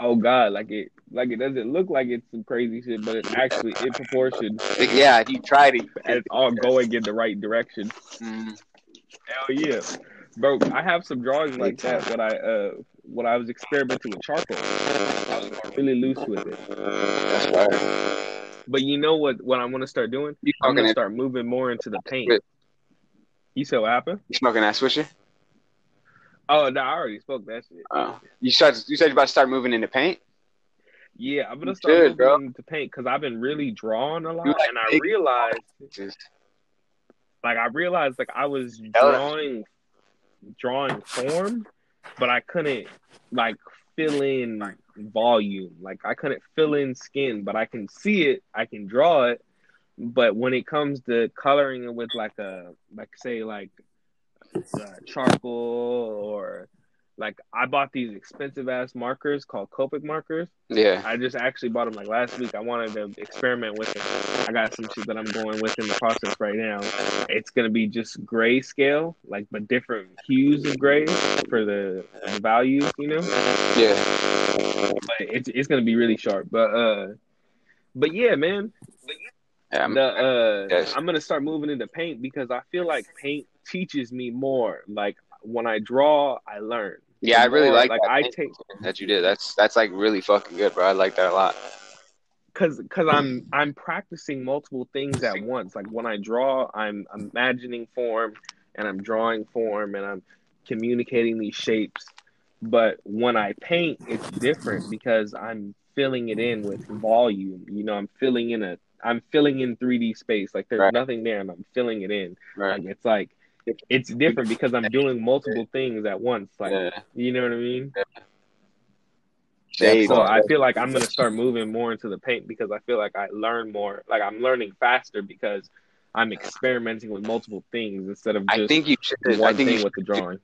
oh god, like it like it doesn't look like it's some crazy shit, but it's actually in proportion. Yeah, you tried it. and It's all going in the right direction. Mm, Hell yeah, bro! I have some drawings like that when I uh when I was experimenting with charcoal. I was really loose with it. that's right. But you know what? What I'm gonna start doing? You I'm gonna start moving more into the paint. You said what happened? You smoking that swisher? Oh no, I already spoke that shit. Oh. You start you said you're about to start moving into paint? Yeah, I'm gonna You start should, moving bro. into paint because I've been really drawing a lot, like and I realized, Just- like, I realized, like, I was drawing, drawing form, but I couldn't, like, fill in volume. Like, I couldn't fill in skin, but I can see it, I can draw it, but when it comes to coloring it with like a, like, say, like, uh, charcoal or like I bought these expensive ass markers called Copic markers. Yeah. I just actually bought them like last week. I wanted to experiment with it. I got some shit that I'm going with in the process right now. It's gonna be just grayscale, like but different hues of gray for the, values, you know. Yeah. But it's it's gonna be really sharp. But uh, but yeah, man. yeah I'm- The uh, Yes. I'm gonna start moving into paint because I feel like paint teaches me more. Like when I draw, I learn. Yeah, I really like like that I take that you did. That's that's like really fucking good, bro. I like that a lot. because because I'm I'm practicing multiple things at once. Like when I draw, I'm imagining form and I'm drawing form and I'm communicating these shapes. But when I paint, it's different because I'm filling it in with volume. You know, I'm filling in a I'm filling in 3D space. Like there's Right. nothing there, and I'm filling it in. Right. Like it's like it's different because I'm doing multiple things at once. Like Yeah. you know what I mean? Shade. So I feel like I'm gonna start moving more into the paint because I feel like I learn more. Like I'm learning faster because I'm experimenting with multiple things instead of I think you should. I think you thing should with the drawing.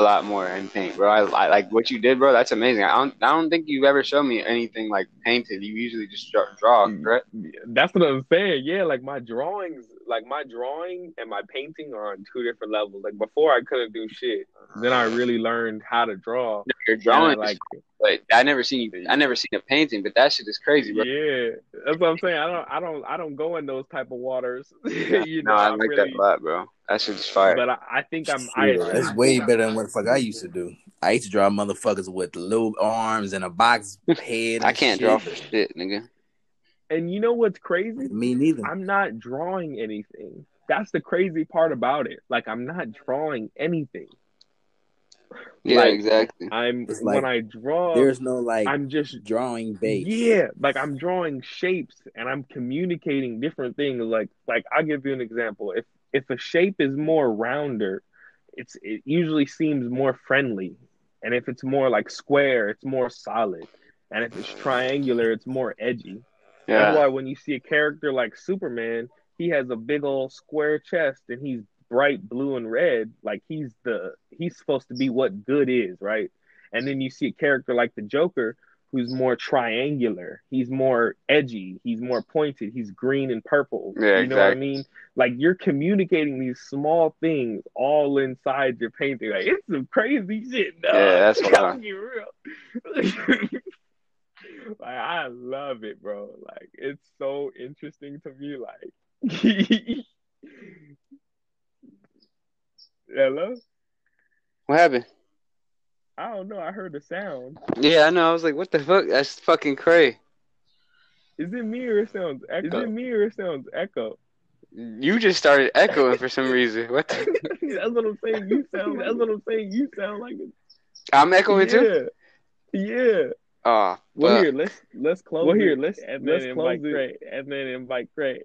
a lot more in paint, bro. I, I like what you did, bro. That's amazing. I don't, I don't think you've ever shown me anything like painted. You usually just draw, draw Mm. correct? That's what I'm saying. Yeah, like my drawings, like my drawing and my painting are on two different levels. Like before, I couldn't do shit. Then I really learned how to draw. Your And I, drawing, like but I never seen you. I never seen a painting, but that shit is crazy, bro. yeah, that's what I'm saying. I don't, I don't, I don't go in those type of waters. <laughs> you know, no, I I'm like really, that a lot, bro. That shit is fire. but I, I think I'm. I, Shit, that's way better than what the fuck I used to do. I used to draw motherfuckers with little arms and a box head. I can't shit. draw for shit, nigga. And you know what's crazy? Me neither. I'm not drawing anything. That's the crazy part about it. Like I'm not drawing anything. Yeah, Like, exactly. I'm It's like when I draw, There's no like I'm just drawing base. yeah, like I'm drawing shapes and I'm communicating different things. Like like I'll give you an example. If if a shape is more rounder, it's it usually seems more friendly, and if it's more like square, it's more solid, and if it's triangular, it's more edgy. That's why when you see a character like Superman, he has a big old square chest and he's bright blue and red. Like he's the he's supposed to be what good is, right? And then you see a character like the Joker who's more triangular. He's more edgy. He's more pointed. He's green and purple. Yeah, you know what I exactly. mean? Like you're communicating these small things all inside your painting. Like it's some crazy shit. Dog. Yeah, that's <laughs> I'm real. <laughs> like I love it, bro. Like it's so interesting to me. Like, <laughs> hello. what happened? I don't know. I heard the sound. Yeah, I know. I was like, what the fuck? That's fucking cray. Is it me or it sounds echo? Is it me or it sounds echo? You just started echoing for some reason. What? The? that's what I'm saying. You sound. That's what I'm saying. You sound like it. I'm echoing too. Yeah. Yeah. Oh, Well, well, here let's let's close. Well, here let's and let's close it, and then invite Craig.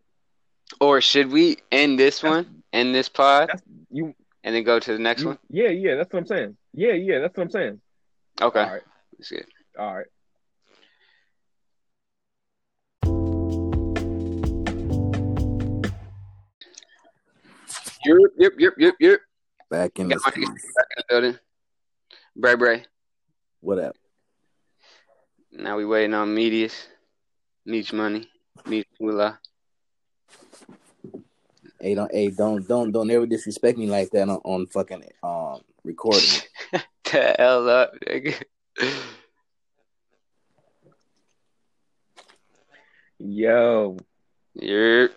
or should we end this one, end this pod, That's you. and then go to the next you one? yeah, yeah. That's what I'm saying. Yeah, yeah. That's what I'm saying. Okay, All right. that's good. All right. Yep, yep, yep, yep, yep. Back in Got this my piece. <laughs> back in the building. Bray Bray. What up? Now we waiting on Medius. Meech Money. Meech Willa. Hey, don't, hey, don't, don't, don't ever disrespect me like that on, on fucking um recording. <laughs> The hell up, nigga. Yo, Yep.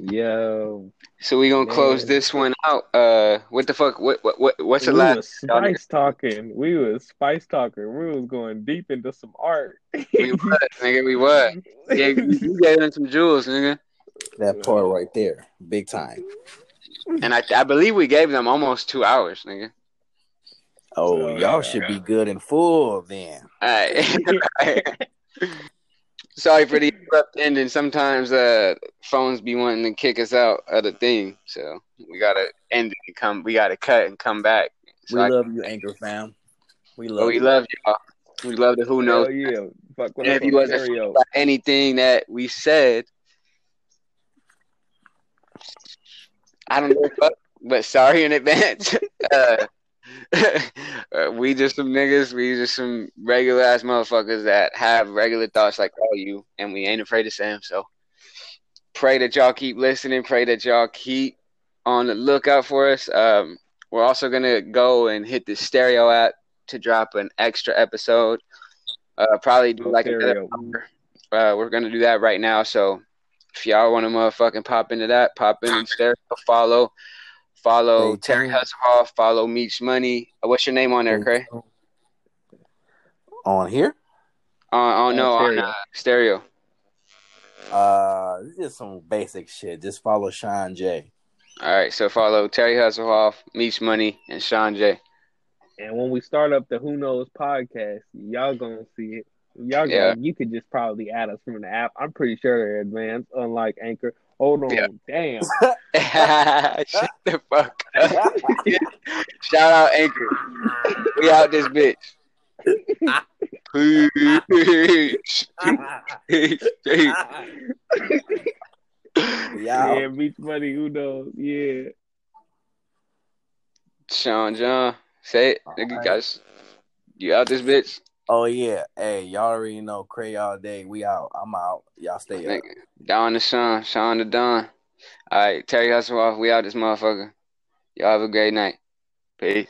yo. So we gonna close Man. this one out. Uh, what the fuck? What what what? What's the we last? was spice talking. We was spice talking. We was going deep into some art. We was, nigga. We was. <laughs> Yeah, you you gave them some jewels, nigga. That part right there, big time. And I I believe we gave them almost two hours, nigga. Oh, Oh, y'all yeah. should be good and full then. Alright. <laughs> Sorry for the abrupt ending. Sometimes uh phones be wanting to kick us out of the thing, so we gotta end it and come. We gotta cut and come back. So We I- love you, Anchor fam. We love but we you. love y'all. We love the who knows. Hell yeah. Fuck with And if you wasn't about anything that we said, I don't know, fuck, but sorry in advance. <laughs> uh, <laughs> we just some niggas. We just some regular ass motherfuckers that have regular thoughts like all you, and we ain't afraid to say them. So pray that y'all keep listening. Pray that y'all keep on the lookout for us. Um, we're also gonna go and hit the stereo app to drop an extra episode. Uh, probably do like another Stereo. uh, we're gonna do that right now. So if y'all want to motherfucking pop into that, pop in and stereo, follow, follow Stay Terry tuned. Hasselhoff, follow Meech Money. Uh, what's your name on there, Cray? On here? On, on no, on Stereo. uh, stereo. Uh, this is some basic shit. Just follow Sean J. All right, so follow Terry Hasselhoff, Meech Money, and Sean J. And when we start up the Who Knows podcast, y'all gonna see it. Y'all Yeah. gonna, you could just probably add us from the app. I'm pretty sure they're advanced, unlike Anchor. Hold on. Yeah. Damn. <laughs> <laughs> Shut the fuck up. <laughs> Shout out Anchor. We out this bitch. Peace. Peace. Peace. yeah. Yeah, Meech Money. Who knows? Yeah. Sean John. Say it. Nigga, Alright. guys. You out this bitch? Oh yeah. Hey, y'all already know Cray all day. We out. I'm out. Y'all stay up. Don to Sean. Sean to Don. All right. Terry Hustle off. We out this motherfucker. Y'all have a great night. Peace.